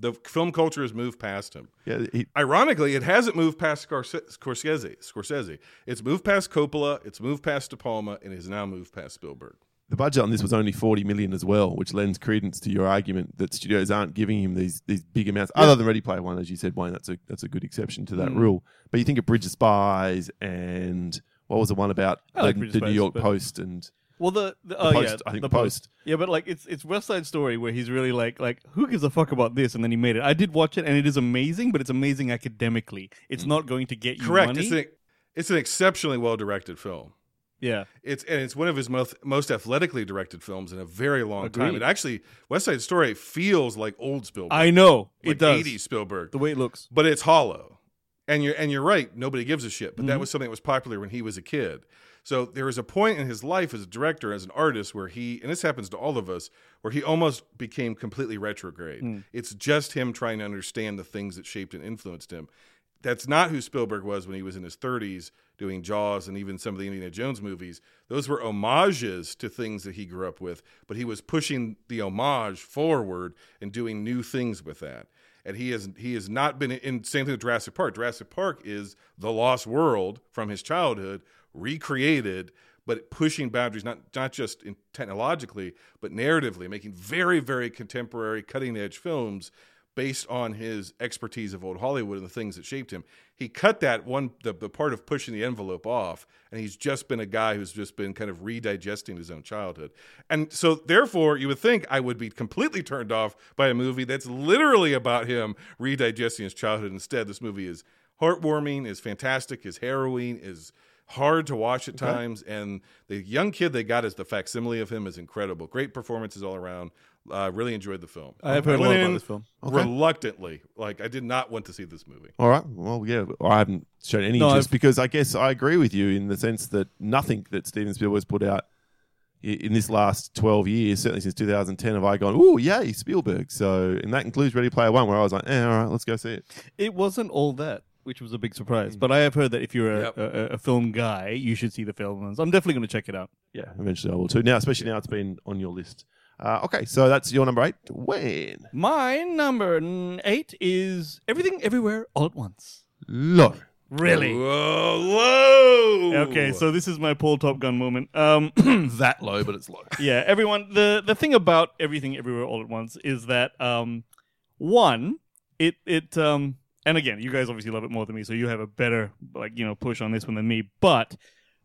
the film culture has moved past him. Yeah, he, Ironically, it hasn't moved past Scorsese. Scorsese. It's moved past Coppola. It's moved past De Palma, and has now moved past Spielberg. the budget on this was only 40 million as well, which lends credence to your argument that studios aren't giving him these these big amounts. Other than Ready Player One, as you said, Wayne, that's a that's a good exception to that Mm. rule. But you think of Bridge of Spies and what was the one about like the, the New York Post and Well, the, the, the oh Post? yeah, I think the the Post. Yeah, but like it's it's West Side Story where he's really like like who gives a fuck about this, and then he made it. I did watch it, and it is amazing, but it's amazing academically. It's not going to get you Mm. Correct. money. It's an, it's an exceptionally well directed film. yeah, It's and it's one of his most most athletically directed films in a very long time. It actually West Side Story feels like old Spielberg. I know like it does. 80s Spielberg. The way it looks. but it's hollow. And you're and you're right. Nobody gives a shit. But that Mhm. was something that was popular when he was a kid. So there was a point in his life as a director, as an artist, where he and this happens to all of us, where he almost became completely retrograde. Mm. It's just him trying to understand the things that shaped and influenced him. That's not who Spielberg was when he was in his 30s doing Jaws and even some of the Indiana Jones movies. Those were homages to things that he grew up with, but he was pushing the homage forward and doing new things with that. And he has he has not been in same thing with Jurassic Park. Jurassic Park is the lost world from his childhood recreated, but pushing boundaries not not just in technologically, but narratively, making very very contemporary, cutting edge films based on his expertise of old Hollywood and the things that shaped him. He cut that one the, the part of pushing the envelope off, and he's just been a guy who's just been kind of redigesting his own childhood. And so therefore you would think I would be completely turned off by a movie that's literally about him redigesting his childhood. Instead, this movie is heartwarming, is fantastic, is harrowing, is hard to watch at times, and the young kid they got as the facsimile of him is incredible. Great performances all around. Uh, really enjoyed the film. I have heard a lot about this film. Okay. Reluctantly, like I did not want to see this movie. All right. Well, yeah, I haven't shown any No, interest I've- because I guess I agree with you in the sense that nothing that Steven Spielberg's put out in this last 12 years, certainly since 2010, have I gone, oh, yay, Spielberg. So, and that includes Ready Player One, where I was like, eh, all right, let's go see it. It wasn't all that, which was a big surprise. But I have heard that if you're a, Yep. a, a film guy, you should see the film. So I'm definitely going to check it out. Yeah, eventually I will too. Now, especially now it's been on your list. Uh, okay, so that's your number eight. When? My number n- eight is Everything Everywhere All at Once. Low. Really? Whoa, whoa. Okay, so this is my Paul Top Gun moment. Um, that low, but it's low. yeah, everyone. The the thing about everything everywhere all at once is that um, one, it it um, and again, you guys obviously love it more than me, so you have a better like you know push on this one than me. But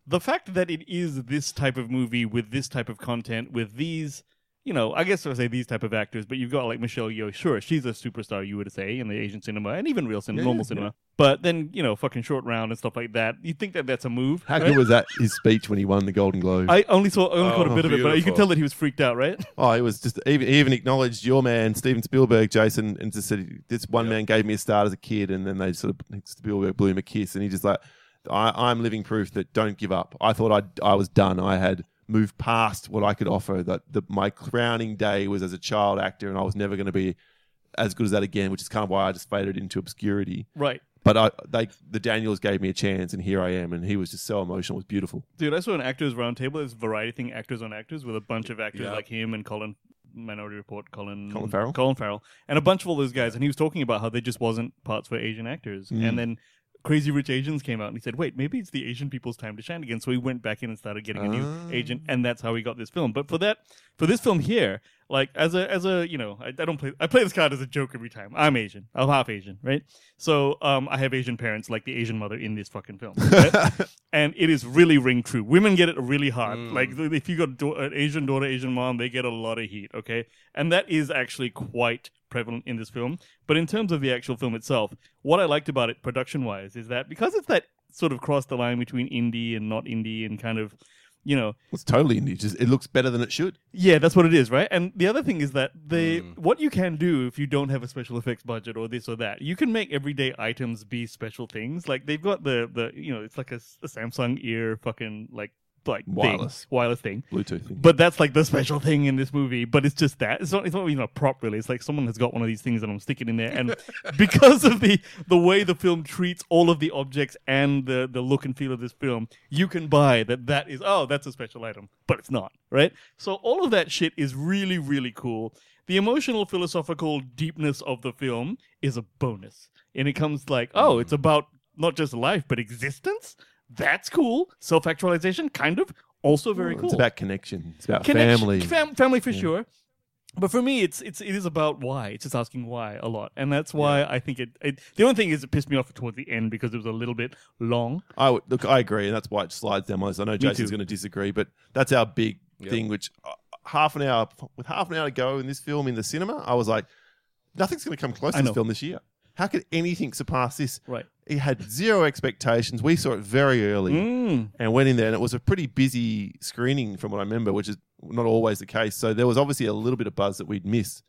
the fact that it is this type of movie with this type of content with these. You know, I guess I would say these type of actors, but you've got like Michelle Yeoh. Sure, she's a superstar, you would say, in the Asian cinema and even real cinema, Yeah, normal yeah, cinema. But then, you know, fucking short round and stuff like that. You think that that's a move? How right? good was that, his speech when he won the Golden Globe? I only saw, I only caught a Oh, bit of it, but you beautiful. could tell that he was freaked out, right? Oh, it was just even he even acknowledged your man Steven Spielberg, Jason, and just said this one man gave me a start as a kid, and then they sort of Spielberg blew him a kiss, and he just like, I, I'm living proof that don't give up. I thought I I was done. I had moved past what I could offer. That the, my crowning day was as a child actor, and I was never going to be as good as that again, which is kind of why I just faded into obscurity. Right. But I, they, the Daniels gave me a chance, and here I am, and he was just so emotional. It was beautiful. Dude, I saw an actors roundtable. There's variety thing, actors on actors, with a bunch of actors Yeah. like him and Colin Minority Report, Colin Colin Farrell? Colin Farrell, and a bunch of all those guys. And he was talking about how there just wasn't parts for Asian actors. Mm. And then Crazy Rich Asians came out, and he said, "Wait, maybe it's the Asian people's time to shine again." So he went back in and started getting a new Ah. agent, and that's how he got this film. But for that, for this film here, like as a as a you know, I, I don't play. I play this card as a joke every time. I'm Asian. I'm half Asian, right? So um, I have Asian parents, like the Asian mother in this fucking film. right? and it is really ring true. Women get it really hard. Mm. Like th- if you got a an Asian daughter, Asian mom, they get a lot of heat. Okay, and that is actually quite prevalent in this film. But in terms of the actual film itself, what I liked about it, production wise, is that because it's that sort of crossed the line between indie and not indie, and kind of, you know, It's totally indie. Just it looks better than it should. yeah, that's what it is, right? And the other thing is that they Mm. what you can do if you don't have a special effects budget or this or that, you can make everyday items be special things. Like they've got the the you know it's like a Samsung ear fucking like like Wireless. thing, wireless thing. Bluetooth thing. But that's like the special thing in this movie. But it's just that it's not. It's not even a prop really. It's like someone has got one of these things and I'm sticking in there. And because of the the way the film treats all of the objects and the the look and feel of this film, you can buy that that is oh that's a special item, but it's not right. So all of that shit is really really cool. The emotional philosophical deepness of the film is a bonus, and it comes like oh it's mm. about not just life but existence. That's cool. Self actualization, kind of. Also very cool It's about connection. It's about connection- family. fam- family for sure. But for me, it's it's it is about why. It's just asking why a lot, and that's why I think it, it. The only thing is, it pissed me off towards the end because it was a little bit long. I would, look, I agree, and that's why it slides down my list. I know Jason's too. going to disagree, but that's our big Yep. thing. Which uh, half an hour with half an hour to go in this film in the cinema, I was like, nothing's going to come close I to this film this year. How could anything surpass this? Right. It had zero expectations. We saw it very early Mm. and went in there, and it was a pretty busy screening from what I remember, which is not always the case. So there was obviously a little bit of buzz that we'd missed.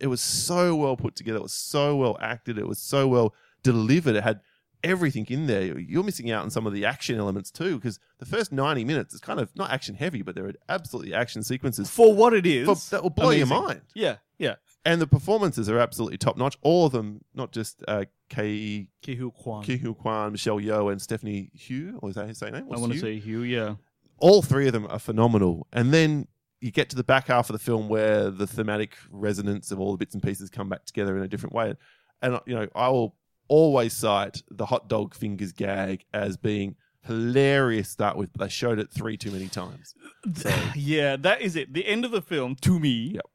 It was so well put together. It was so well acted. It was so well delivered. It had everything in there. You're missing out on some of the action elements too, because the first 90 minutes is kind of not action heavy, but there are absolutely action sequences For what it is, For- that will blow your mind. Yeah, yeah. And the performances are absolutely top notch. All of them, not just uh, Kei Kihu Kwan. Ki Kwan, Michelle Yeoh, and Stephanie Hugh, or is that his name? I want to say Hugh. Yeah. all three of them are phenomenal. And then you get to the back half of the film where the thematic resonance of all the bits and pieces come back together in a different way. And you know, I will always cite the hot dog fingers gag as being hilarious start with, but they showed it three too many times. So yeah, that is it. The end of the film, to me, Yep.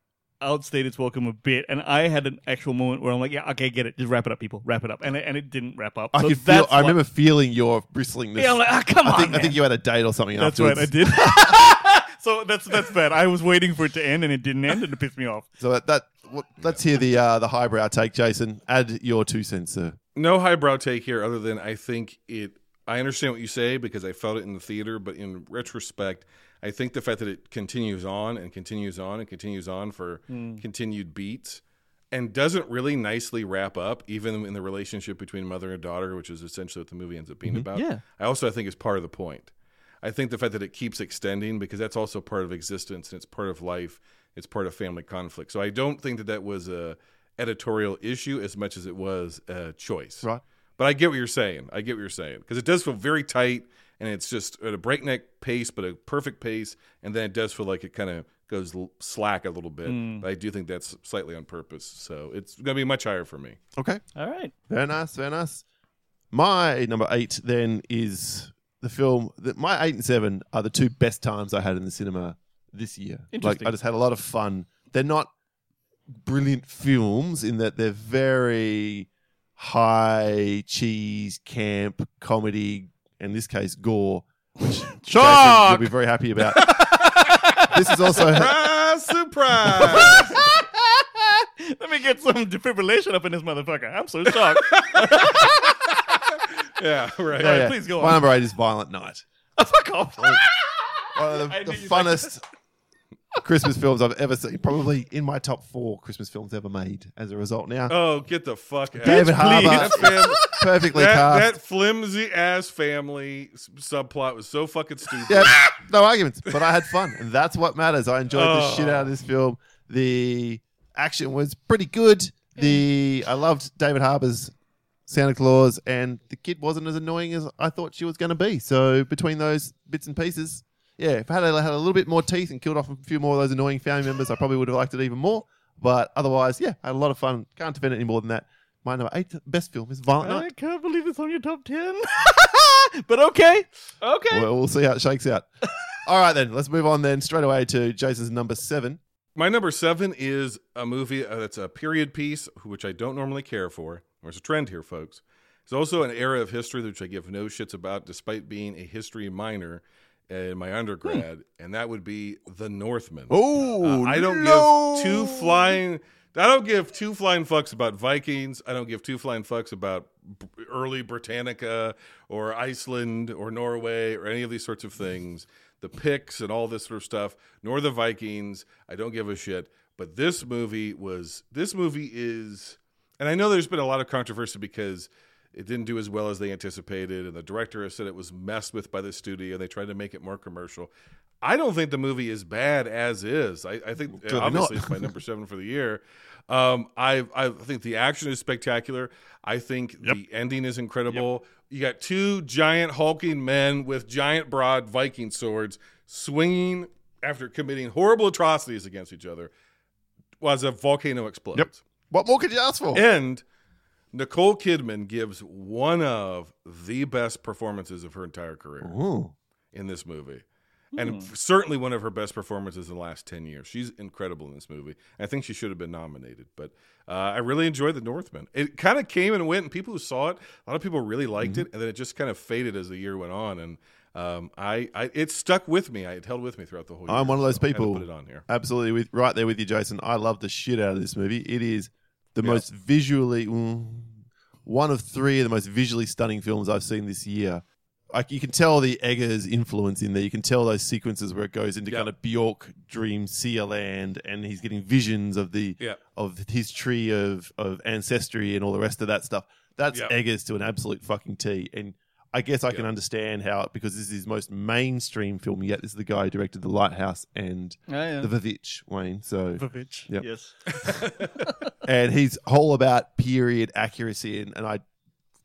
Outstayed its welcome a bit, and I had an actual moment where I'm like, "Yeah, okay, get it, just wrap it up, people, wrap it up," and it, and it didn't wrap up. I So could feel I remember feeling your bristlingness. Yeah, I'm like, ah, come I on, think I man." think you had a date or something That's afterwards. right, I did. so that's that's bad. I was waiting for it to end, and it didn't end, and it pissed me off. So that, that what, let's hear the uh, the highbrow take, Jason. Add your two cents, sir. no highbrow take here other than I think it I understand what you say because I felt it in the theater, but in retrospect, I think the fact that it continues on and continues on and continues on for hmm. continued beats and doesn't really nicely wrap up, even in the relationship between mother and daughter, which is essentially what the movie ends up being mm-hmm. about. Yeah. I also I think is part of the point. I think the fact that it keeps extending because that's also part of existence and it's part of life. It's part of family conflict. So I don't think that that was a editorial issue as much as it was a choice. Right. But I get what you're saying. I get what you're saying because it does feel very tight and it's just at a breakneck pace, but a perfect pace. And then it does feel like it kind of goes l- slack a little bit. Mm. But I do think that's slightly on purpose. So it's going to be much higher for me. Okay. All right. Very nice, very nice. My number eight then is the film that my eight and seven are the two best times I had in the cinema this year. Like I just had a lot of fun. They're not brilliant films in that they're very high cheese camp comedy, in this case gore, which Jason Shock! will be very happy about. this is also Surprise! Surprise! Let me get some defibrillation up in this motherfucker. I'm so shocked. yeah, right. Yeah, yeah. please go My on. number eight is Violent Night. Fuck off. One of the, I the knew you'd like funnest Christmas films I've ever seen. Probably in my top four Christmas films ever made. As a result, now Oh, get the fuck out. David please. Harbour, That fam- perfectly that, cast. that flimsy ass family s- subplot was so fucking stupid. Yeah, no arguments. But I had fun, and that's what matters. I enjoyed the Oh. shit out of oh. this film. The action was pretty good. The I loved David Harbour's Santa Claus, and the kid wasn't as annoying as I thought she was going to be. So between those bits and pieces, yeah, if I had a, had a little bit more teeth and killed off a few more of those annoying family members, I probably would have liked it even more. But otherwise, yeah, I had a lot of fun. Can't defend it any more than that. My number eight best film is Violent Night. I can't believe it's on your top 10. but okay. Okay. Well, we'll see how it shakes out. All right, then. Let's move on then straight away to Jason's number seven. My number seven is a movie uh, that's a period piece, which I don't normally care for. There's a trend here, folks. It's also an era of history which I give no shits about, despite being a history minor in my undergrad, and that would be The Northman. Oh, Uh, I don't no. give two flying. I don't give two flying fucks about Vikings. I don't give two flying fucks about early Britannica or Iceland or Norway or any of these sorts of things. The Picts and all this sort of stuff, nor the Vikings. I don't give a shit. But this movie was. This movie is, and I know there's been a lot of controversy because it didn't do as well as they anticipated, and the director has said it was messed with by the studio. and They tried to make it more commercial. I don't think the movie is bad as is. I, I think Clearly obviously not. it's my number seven for the year. Um, I I think the action is spectacular. I think the ending is incredible. You got two giant hulking men with giant broad Viking swords swinging after committing horrible atrocities against each other was a volcano explodes. Yep. What more could you ask for? And Nicole Kidman gives one of the best performances of her entire career Ooh. in this movie. And certainly one of her best performances in the last 10 years. She's incredible in this movie. I think she should have been nominated. But uh, I really enjoyed The Northman. It kind of came and went, and people who saw it, a lot of people really liked it, and then it just kind of faded as the year went on. And um, I, I, it stuck with me. I, it held with me throughout the whole year. I'm one of those so I people. Put it on here. Absolutely, with right there with you, Jason. I love the shit out of this movie. It is the Yeah. most visually mm, one of three of the most visually stunning films I've seen this year. Like you can tell the Eggers influence in there. You can tell those sequences where it goes into kind of Bjork dream sea land, and he's getting visions of the of his tree of of ancestry and all the rest of that stuff. That's. Eggers to an absolute fucking T. And I guess I can understand how because this is his most mainstream film yet. This is the guy who directed The Lighthouse and Ah, yeah. The Vivitch, Wayne. So Vavitch. Yep. Yes. and he's whole about period accuracy and, and I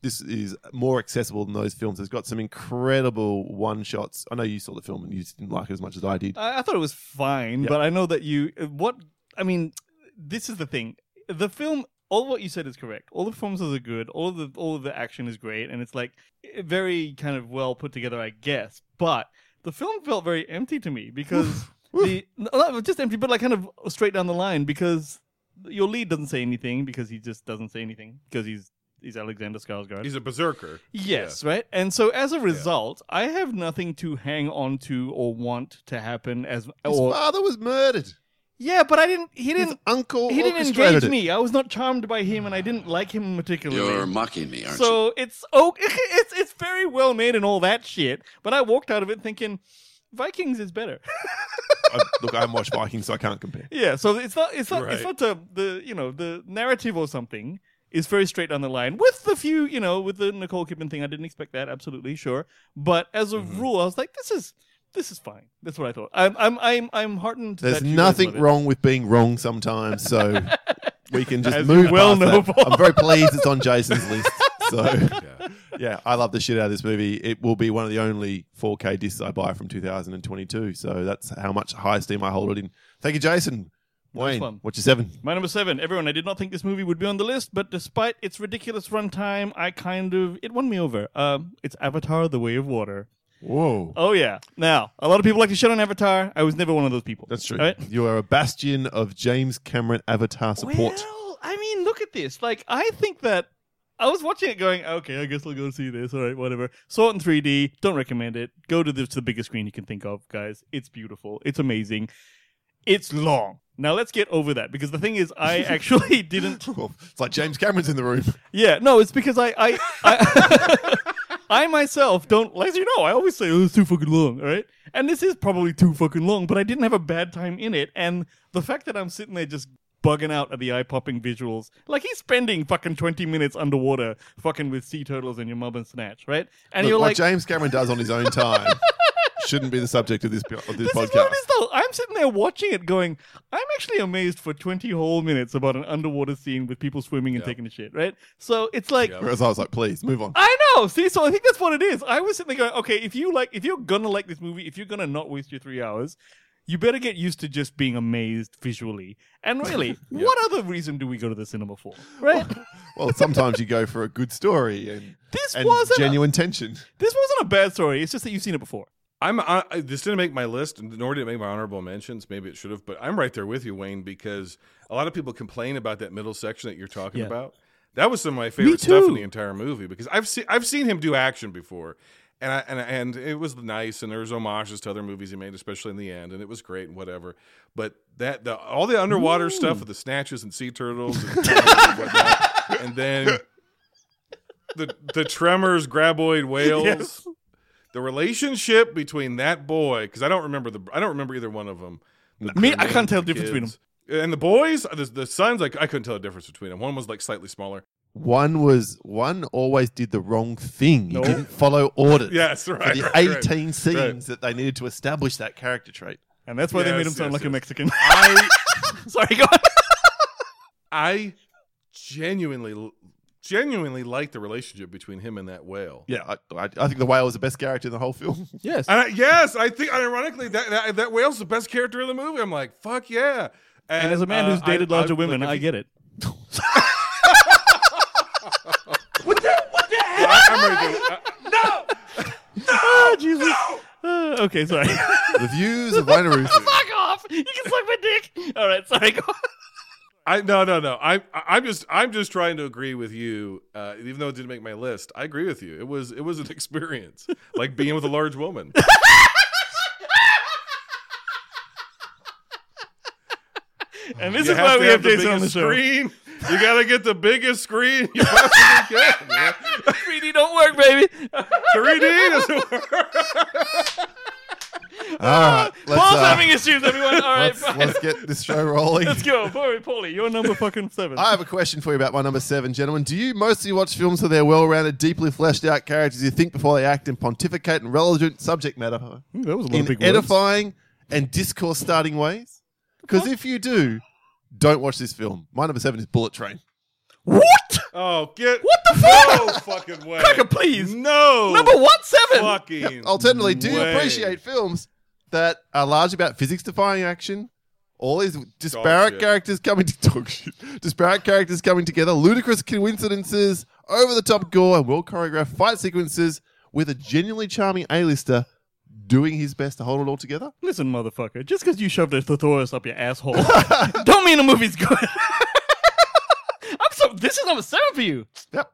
this is more accessible than those films. It's got some incredible one shots. I know you saw the film and you didn't like it as much as I did. I, I thought it was fine, Yeah. but I know that you. What I mean, this is the thing. The film, all what you said is correct. All the performances are good. All of the all of the action is great, and it's like very kind of well put together, I guess. But the film felt very empty to me because the not just empty, but like kind of straight down the line because your lead doesn't say anything because he just doesn't say anything because he's he's Alexander Skarsgård. He's a berserker. Yes, right? And so as a result, I have nothing to hang on to or want to happen as His or father was murdered. Yeah, but I didn't he didn't uncle he didn't engage it. me. I was not charmed by him and I didn't like him particularly. You're mocking me, aren't you? so it's oh it's it's very well made and all that shit, but I walked out of it thinking Vikings is better. I, look, I haven't watched Vikings, so I can't compare. Yeah, so it's not it's not it's not the the you know the narrative or something is very straight down the line with the few you know with the Nicole Kidman thing. I didn't expect that absolutely sure, but as a Mm-hmm. rule, I was like, this is this is fine. That's what I thought. I'm I'm I'm I'm heartened. There's that nothing love it. wrong with being wrong sometimes, so we can just As move well past that. I'm very pleased it's on Jason's list. So Yeah. yeah, I love the shit out of this movie. It will be one of the only 4K discs I buy from 2022. So that's how much high esteem I hold it in. Thank you, Jason. Wayne, one. what's your seven? My number seven, everyone. I did not think this movie would be on the list, but despite its ridiculous runtime, I kind of it won me over. Um, it's Avatar: The Way of Water. Whoa. Oh yeah. Now a lot of people like to shit on Avatar. I was never one of those people. That's true. Right? You are a bastion of James Cameron Avatar support. Well, I mean, look at this. Like, I think that I was watching it going, okay, I guess I'll go see this. All right, whatever. Saw it in 3D. Don't recommend it. Go to the, to the biggest screen you can think of, guys. It's beautiful. It's amazing. It's long. Now let's get over that because the thing is, I actually didn't. It's like James Cameron's in the room. Yeah, no, it's because I I I, I myself don't like you know. I always say, "Oh, it's too fucking long," all right? And this is probably too fucking long, but I didn't have a bad time in it, and the fact that I'm sitting there just bugging out at the eye popping visuals, like he's spending fucking twenty minutes underwater, fucking with sea turtles and your mum and snatch, right? And Look, you're what like, James Cameron does on his own time shouldn't be the subject of this of this This is what podcast. it is, though. I'm sitting there watching it, going, I'm actually amazed for 20 whole minutes about an underwater scene with people swimming and Yeah. taking a shit, right? So it's like, Yeah. Whereas I was like, please move on. I know. See, so I think that's what it is. I was sitting there going, okay, if you like, if you're gonna like this movie, if you're gonna not waste your three hours, you better get used to just being amazed visually. And really, what other reason do we go to the cinema for, right? Well, sometimes you go for a good story and, this and wasn't. genuine tension. this wasn't a bad story. It's just that you've seen it before. I'm I, this didn't make my list, nor did it make my honorable mentions. Maybe it should have, but I'm right there with you, Wayne, because a lot of people complain about that middle section that you're talking Yeah. about. That was some of my favorite stuff in the entire movie because I've seen I've seen him do action before, and I and and it was nice, and there was homages to other movies he made, especially in the end, and it was great and whatever. But that the all the underwater stuff with the snatches and sea turtles and, and whatnot, and then the the tremors graboid whales Yes. The relationship between that boy because I don't remember the I don't remember either one of them. Me, I can't tell the difference between them. And the boys, the, the sons, like I couldn't tell the difference between them. One was like slightly smaller. one was one always did the wrong thing. He No. didn't follow orders. Yes, For right. the right, right. 18 scenes Right. that they needed to establish that character trait. And that's why they made him sound yes, like a. Mexican. I Sorry, go on. I genuinely genuinely like the relationship between him and that whale. Yeah, I, I, I think the whale was the best character in the whole film. Yes. And I, yes, I think ironically that, that that whale's the best character in the movie. I'm like, fuck yeah. And as a man uh, who's dated lots of larger like, women, if I you- get it. I, am ready to. no, Oh, Jesus. Uh, okay, sorry. the views of Wayne Russo. Fuck off! You can suck my dick. All right, sorry. Go on. I no no no. I I'm just I'm just trying to agree with you. Uh, even though it didn't make my list, I agree with you. It was it was an experience, like being with a large woman. And this You is why we have Jason on the show. screen. You gotta get the biggest screen you possibly can. man. 3D don't work, baby. 3D doesn't work. All right, let's, Paul's uh, having issues, everyone. All right, let's, fine. let's get this show rolling. Let's go. Paulie, Paulie, you're number fucking seven. I have a question for you about my number seven, gentlemen. Do you mostly watch films for their well-rounded, deeply fleshed out characters you think before they act and pontificate in relevant subject matter Ooh, that was a lot of in big words. edifying and discourse-starting ways? Because if you do, don't watch this film. My number seven is Bullet Train. What? Oh, get What the fuck? no fucking way. Cracker, please. No. Number one Seven. Fucking. Alternatively, do you way. appreciate films that are largely about physics-defying action? All these disparate characters coming to talk shit. Disparate characters coming together, ludicrous coincidences, over-the-top gore, and well-choreographed fight sequences with a genuinely charming A-lister doing his best to hold it all together. Listen, motherfucker. Just because you shoved a thesaurus up your asshole, don't mean the movie's good. I'm so. This is number seven for you. Yep.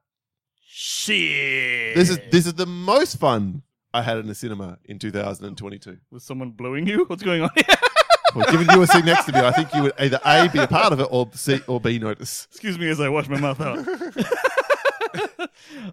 Shit. This is this is the most fun I had in the cinema in 2022. Was someone blowing you? What's going on here? Well, given you a seat next to me, I think you would either A, be a part of it, or C, or B, notice. Excuse me as I wash my mouth out.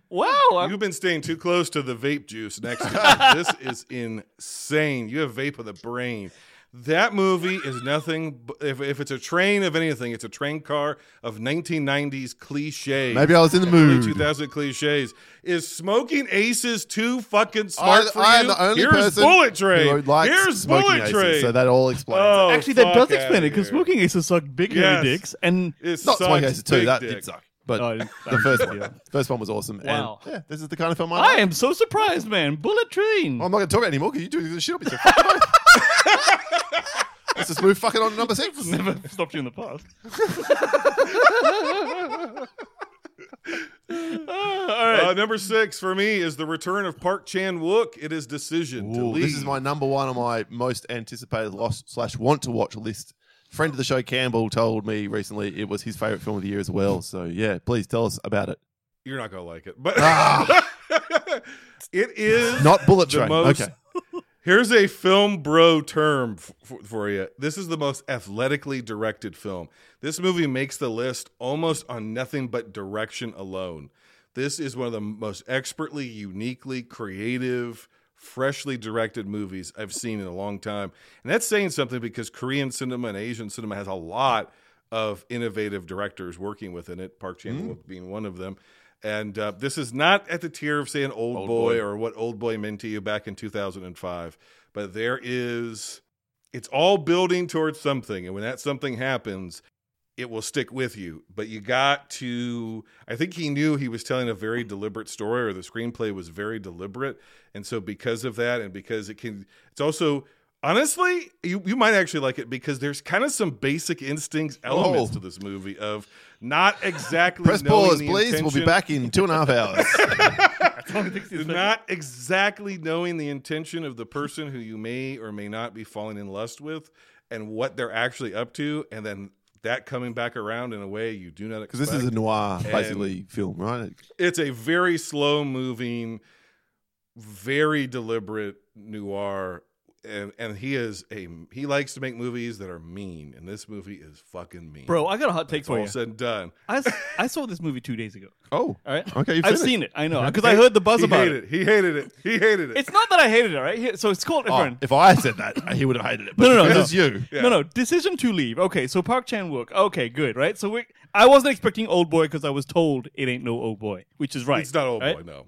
wow. I'm- You've been staying too close to the vape juice next to you. this is insane. You have vape of the brain. That movie is nothing. If, if it's a train of anything, it's a train car of 1990s cliches. Maybe I was in the early mood. 2000 cliches. Is smoking aces too fucking smart I, for I you? am the only Here's person Bullet Train. who likes Here's smoking Bullet aces, Train. so that all explains. Oh, it. Actually, that does explain it because smoking aces suck big Yes. hairy dicks, and It Not smoking aces too. big That dick. did suck, but Oh, the first yeah. one, first one was awesome. Wow. And yeah, this is the kind of film I I am so surprised, man. Bullet Train. Well, I'm not going to talk about it anymore because you do this shit up yourself. Fuck it off. Let's just move fucking on to number six. Never stopped you in the past. Ah, all right. Uh, number six for me is the return of Park Chan Wook. It is decision to Ooh, leave. this is my number one on my most anticipated lost slash want to watch list. Friend of the show Campbell told me recently it was his favorite film of the year as well. So yeah, please tell us about it. You're not gonna like it, but Ah. it is Not Bullet the Train. most- okay. Here's a film bro term f- for you. This is the most athletically directed film. This movie makes the list almost on nothing but direction alone. This is one of the most expertly, uniquely creative, freshly directed movies I've seen in a long time. And that's saying something because Korean cinema and Asian cinema has a lot of innovative directors working within it, Park Chan Wook mm-hmm. being one of them. And uh, this is not at the tier of, say, an Old, Old Boy, Boy. or what Old Boy meant to you back in 2005. But there is, it's all building towards something. And when that something happens, it will stick with you. But you got to, I think he knew he was telling a very deliberate story, or the screenplay was very deliberate. And so, because of that, and because it can, it's also, honestly, you, you might actually like it because there's kind of some basic instincts oh. elements Oh. to this movie of not exactly Press knowing pause, the please. We'll be intention- back in two and a half hours. That's only 60 seconds. not exactly knowing the intention of the person who you may or may not be falling in lust with and what they're actually up to and then that coming back around in a way you do not Because this is a noir, basically, film, right? it's a very slow moving very deliberate noir and and he is a he likes to make movies that are mean, and this movie is fucking mean. Bro, I got a hot take it's for all you. said and done. I, s- I saw this movie two days ago. Oh, All right. Okay, you've I've seen it. seen it. I know because I heard the buzz he about hated it. it. He hated it. He hated it. It's not that I hated it. All right. Here- So it's called. Oh, Everyone. if I said that, he would have hated it. But No, no, no, because no. it's you. Yeah. No, no. Decision to leave. Okay, so Park Chan Wook. Okay, good, right? So we, I wasn't expecting Old Boy because I was told it ain't no Old Boy, which is right. it's not old right? boy. No.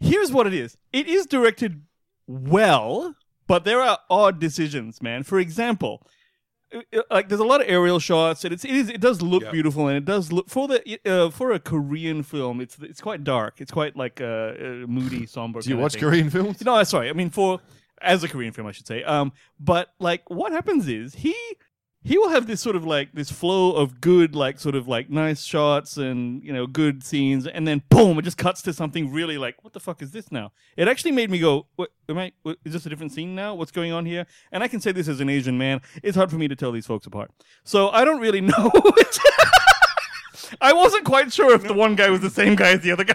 Here's what it is. It is directed well, but there are odd decisions, man. For example, like there's a lot of aerial shots, and it's, it is it does look Yeah. beautiful, and it does look for the uh, for a Korean film. It's it's quite dark. It's quite like uh, moody, somber. Do you watch. Korean films? No, sorry. I mean, for as a Korean film, I should say. Um, but like, what happens is he he will have this sort of like this flow of good, like sort of like nice shots and you know good scenes, and then boom, it just cuts to something really like, what the fuck is this now? It actually made me go, what am I? What, is this a different scene now? What's going on here? And I can say this as an Asian man, it's hard for me to tell these folks apart. So I don't really know. which- I wasn't quite sure if the one guy was the same guy as the other guy.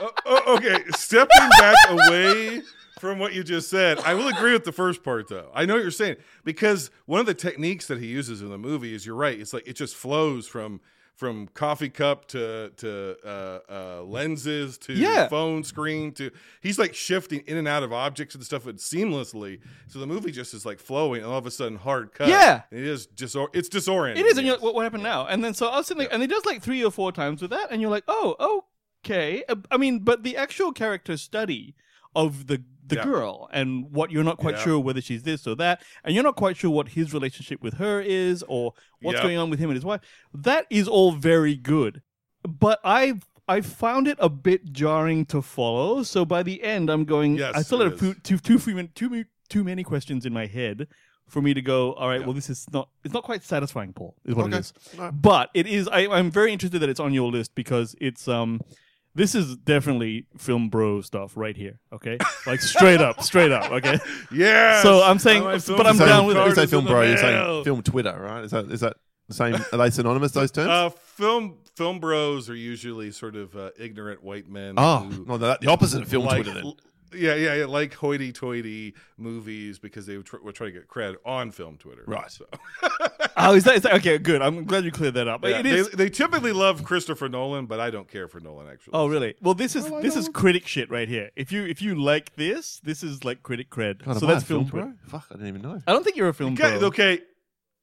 Oh, oh, okay, stepping back away from what you just said, I will agree with the first part though. I know what you're saying because one of the techniques that he uses in the movie is you're right. It's like it just flows from from coffee cup to to uh, uh, lenses to Yeah. phone screen to he's like shifting in and out of objects and stuff seamlessly. So the movie just is like flowing, and all of a sudden hard cut. Yeah. it is disor- it's disorienting. It is, and you're like, what, what happened now? And then so I was sitting, there, and he does like three or four times with that, and you're like, oh, okay. I mean, but the actual character study of the the Yeah. girl and what you're not quite Yeah. sure whether she's this or that, and you're not quite sure what his relationship with her is or what's Yeah. going on with him and his wife. That is all very good, but I. I found it a bit jarring to follow. So by the end, I'm going. Yes, I still have too, too, too, too, many- too many questions in my head for me to go. All right, well, this is not. It's not quite satisfying, Paul. Is what Okay. it is. No. But it is. I, I'm very interested that it's on your list because it's um. This is definitely film bro stuff right here. Okay, like straight up, straight up. Okay. yeah. So I'm saying- but I'm down with when it. you say film bro, you're saying film Twitter, right? Is that is that the same? Are they synonymous? Those terms? Uh, film film bros are usually sort of uh, ignorant white men. oh, who no, the, the opposite of film like, Twitter. Then. Yeah, yeah, yeah, like hoity-toity movies because they would, tr- would try to get cred on film Twitter. Right. So, Oh, is that, is that okay? Good. I'm glad you cleared that up. yeah, they, they typically love Christopher Nolan, but I don't care for Nolan actually. Oh, really? Well, this is Oh, this is critic shit right here. If you if you like this, this is like critic cred. God, so that's a film bro. Fuck, I didn't even know. I don't think you're a film Okay, bro. okay.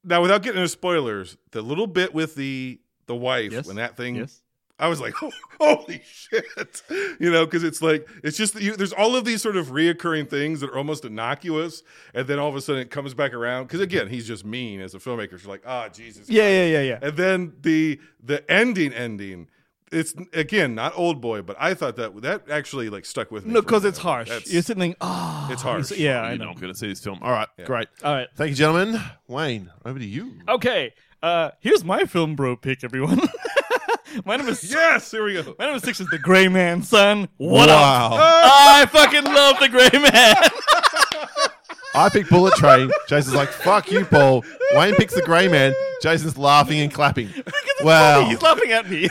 Now, without getting into spoilers, the little bit with the the wife Yes. when that thing Yes. I was like, holy shit. You know, because it's like, it's just, you, there's all of these sort of reoccurring things that are almost innocuous. And then all of a sudden it comes back around. Because again, he's just mean as a filmmaker. You're like, ah, Jesus. Yeah, Christ." yeah, yeah, yeah. And then the the ending, ending, it's again not old boy, but I thought that that actually like stuck with me. No, because it's harsh. That's- You're sitting thinking, ah, It's harsh. Yeah, I You're know. not going to see this film. All right, Yeah. great. All right. Thank you, gentlemen. Wayne, over to you. Okay. Uh, here's my film bro pick, everyone. my number six. yes, here we go. My number six is the Gray Man, son. What up? wow. Ah, I fucking love the Gray Man. I pick Bullet Train. Jason's like, fuck you, Paul. Wayne picks the grey man. Jason's laughing and clapping. Wow. He's laughing at me.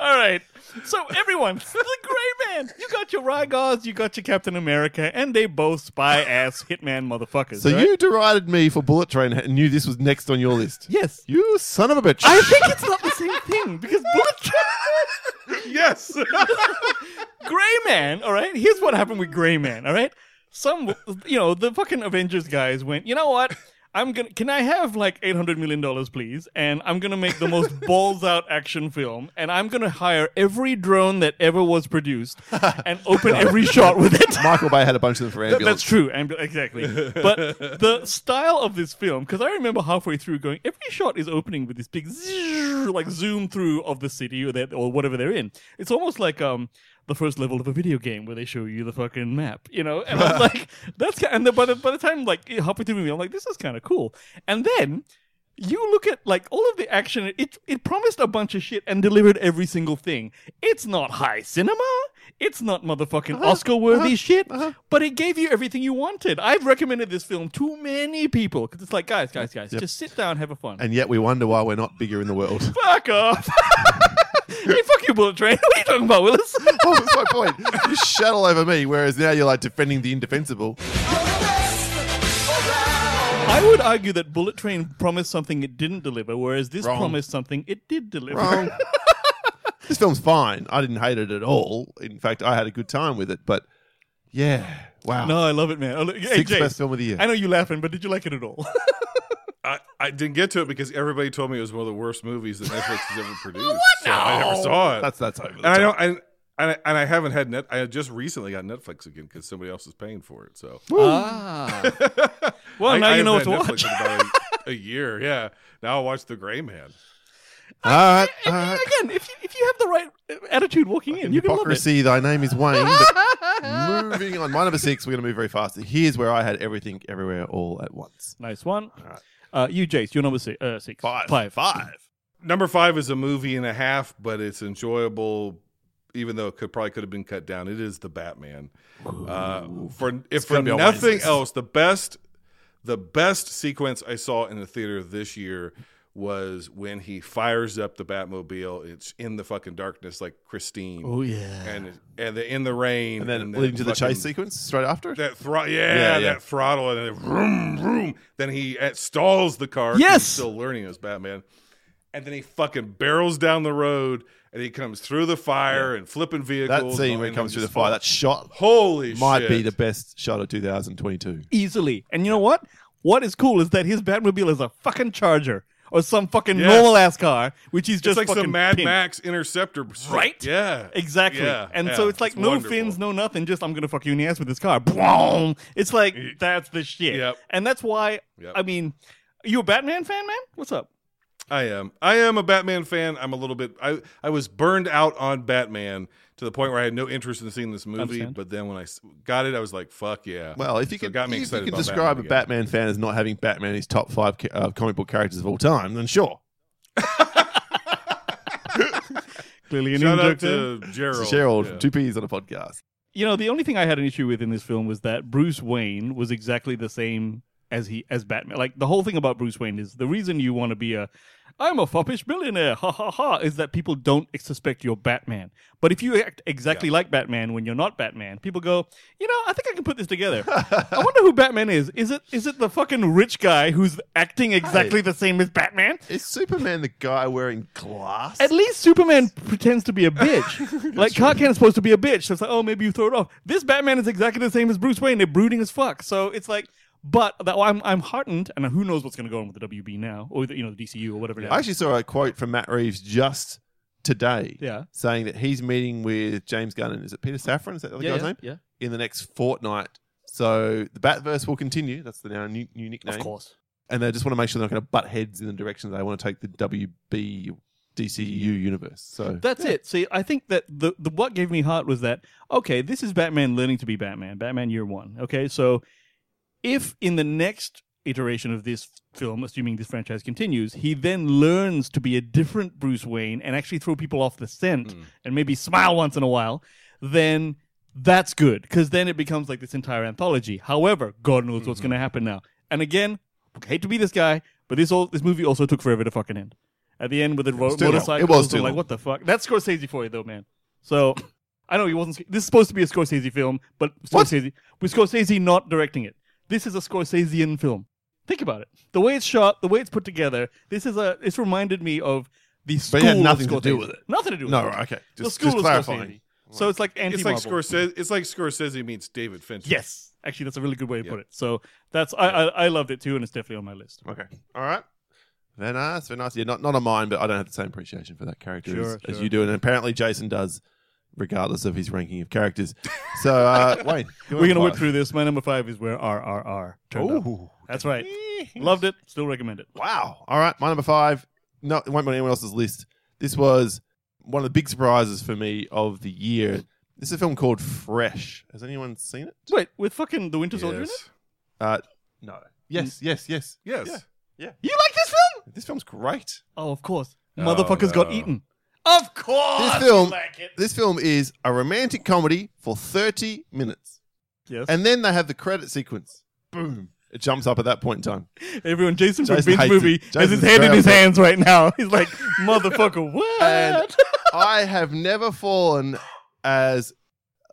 All right. So everyone, the Gray Man. You got your Rygars, you got your Captain America, and they both spy ass hitman motherfuckers. So right? you derided me for Bullet Train and knew this was next on your list. Yes. You son of a bitch. I think it's not the same thing because Bullet Train. yes. Gray Man, all right? Here's what happened with Gray Man, all right? Some, you know, the fucking Avengers guys went, you know what? I'm gonna. Can I have like eight hundred million dollars, please? And I'm gonna make the most balls out action film, and I'm gonna hire every drone that ever was produced, and open every shot with it. Michael Bay had a bunch of them for ambulance. That's true, and exactly. But the style of this film, because I remember halfway through going, every shot is opening with this big zzz, like zoom through of the city or that or whatever they're in. It's almost like um the first level of a video game where they show you the fucking map, you know. And I'm like, that's kind. And then by the by the time like halfway through the movie, I'm like, this is kind of cool. And then. You look at like all of the action. It it promised a bunch of shit and delivered every single thing. It's not high cinema. It's not motherfucking uh-huh. Oscar worthy uh-huh. shit. Uh-huh. But it gave you everything you wanted. I've recommended this film to many people because it's like, guys, guys, guys, just sit down, have a fun. And yet we wonder why we're not bigger in the world. Fuck off. hey, fuck you, Bullet Train. What are you talking about, Willis? oh, that's my point. You shat all over me, whereas now you're like defending the indefensible. I would argue that Bullet Train promised something it didn't deliver, whereas this Wrong. promised something it did deliver. Wrong. this film's fine. I didn't hate it at all. In fact, I had a good time with it. But yeah, wow. No, I love it, man. Oh, look- Hey, Sixth Jay, best film of the year. I know you're laughing, but did you like it at all? I, I didn't get to it because everybody told me it was one of the worst movies that Netflix has ever produced. So I never saw it. That's that's over. the and I top. don't. And, and I, and I haven't had net. I just recently got Netflix again because somebody else is paying for it. So ah. Well, I, now I you know what haven't to had watch. In about a, a year. Yeah. Now I'll watch The Gray Man. All right, all And. Again, if you, if you have the right uh, attitude walking in, you can love it. Hypocrisy, thy name is Wayne. Moving on. My number six, we're going to move very fast. Here's where I had everything, everywhere, all at once. Nice one. right. Uh, you, Jace, your number six. Uh, six. Five. Five. Five. Number five is a movie and a half, but it's enjoyable, even though it could probably could have been cut down. It is the Batman. Uh, for if for gonna be on Wayne's nothing else, the best the best sequence I saw in the theater this year was when he fires up the Batmobile. It's in the fucking darkness, like Christine, Oh yeah. and and the, in the rain, And then that leading to the chase sequence straight after. That throttle, yeah, Yeah, yeah. that throttle, and then vroom, vroom. Then he stalls the car. Yes! he's still learning as Batman, and then he fucking barrels down the road, and he comes through the fire and flipping vehicles. That scene where he comes through the fire, that shot holy might shit. be the best shot of 2022. Easily. And you know what? What is cool is that his Batmobile is a fucking Charger or some fucking Yes. normal ass car, which he's It's just like fucking some Mad pimped. Max Interceptor, Right? Yeah, Exactly. Yeah, and yeah. so it's like no wonderful. fins, no nothing, just I'm gonna fuck you in the ass with this car. Boom! It's like that's the shit. Yep. And that's why Yep. I mean you a Batman fan, man? What's up? I am. I am a Batman fan. I'm a little bit. I I was burned out on Batman to the point where I had no interest in seeing this movie. Understand. But then when I s- got it, I was like, "Fuck yeah!" Well, if you So it could, got me if you excited could about describe Batman a Batman fan as not having Batman in his top five ca- uh, comic book characters of all time, then sure. Clearly an Shout in-joke out there. to Gerald. Gerald, Yeah. two P's on a podcast. You know, the only thing I had an issue with in this film was that Bruce Wayne was exactly the same as he as Batman. Like the whole thing about Bruce Wayne is the reason you want to be a I'm a foppish billionaire, ha ha ha, is that people don't suspect you're Batman. But if you act exactly like Batman when you're not Batman, people go, you know, I think I can put this together. I wonder who Batman is. Is it is it the fucking rich guy who's acting exactly the same as Batman? Is Superman the guy wearing glass? At least Superman pretends to be a bitch. like Clark is supposed to be a bitch. So it's like, oh, maybe you throw it off. This Batman is exactly the same as Bruce Wayne. They're brooding as fuck. So it's like, but that, I'm I'm heartened, and who knows what's going to go on with the WB now, or the, you know the DCU or whatever. it is. I actually saw a quote from Matt Reeves just today Yeah. saying that he's meeting with James Gunn and is it Peter Safran? Is that the yeah, guy's yeah, name? yeah, In the next fortnight. So the Batverse will continue. That's the now new, new nickname. of course. And they just want to make sure they're not going to butt heads in the direction they want to take the WB DCU universe. So That's it. See, I think that the, the what gave me heart was that okay, this is Batman learning to be Batman, Batman Year One. Okay, so if in the next iteration of this film, assuming this franchise continues, he then learns to be a different Bruce Wayne and actually throw people off the scent hmm. and maybe smile once in a while, then that's good because then it becomes like this entire anthology. However, God knows what's mm-hmm. going to happen now. And again, hate to be this guy, but this all this movie also took forever to fucking end. At the end with the ro- motorcycles, It was too like what the fuck? That's Scorsese for you though, man. So I know he wasn't. This is supposed to be a Scorsese film, but What? Scorsese with Scorsese not directing it. This is a Scorsesean film. Think about it. The way it's shot, the way it's put together. This is a. It's reminded me of the school. But it had of nothing to do with it. Nothing to do with No, it. right, okay. the Just- school just of clarifying. Scorsese. So it's like anti It's like Scorsese. It's like Scorsese meets David Fincher. Yes, actually, that's a really good way to Yeah. put it. So that's I, I I loved it too, and it's definitely on my list. Okay. All right. Very nice. Very nice. Yeah, not, not on mine, but I don't have the same appreciation for that character Sure, as, as you do. And apparently Jason does, regardless of his ranking of characters. So, uh, Wayne. We're gonna whip through this. My number five is where RRR turned up. That's right. Loved it. Still recommend it. Wow. All right. My number five. No, it won't be on anyone else's list. This was one of the big surprises for me of the year. This is a film called Fresh. Has anyone seen it? Wait, with fucking the Winter Soldier in it? Yes. Uh, no. Yes, yes, yes. Yes. Yeah. You like this film? This film's great. Oh, of course. Oh, Motherfuckers got no. eaten. Of course. This film, like this film is a romantic comedy for 30 minutes. Yes. And then they have the credit sequence. Boom. It jumps up at that point in time. Everyone, Jason from Jason hates Movie has his head in his hands right now. He's like, motherfucker, what? And I have never fallen as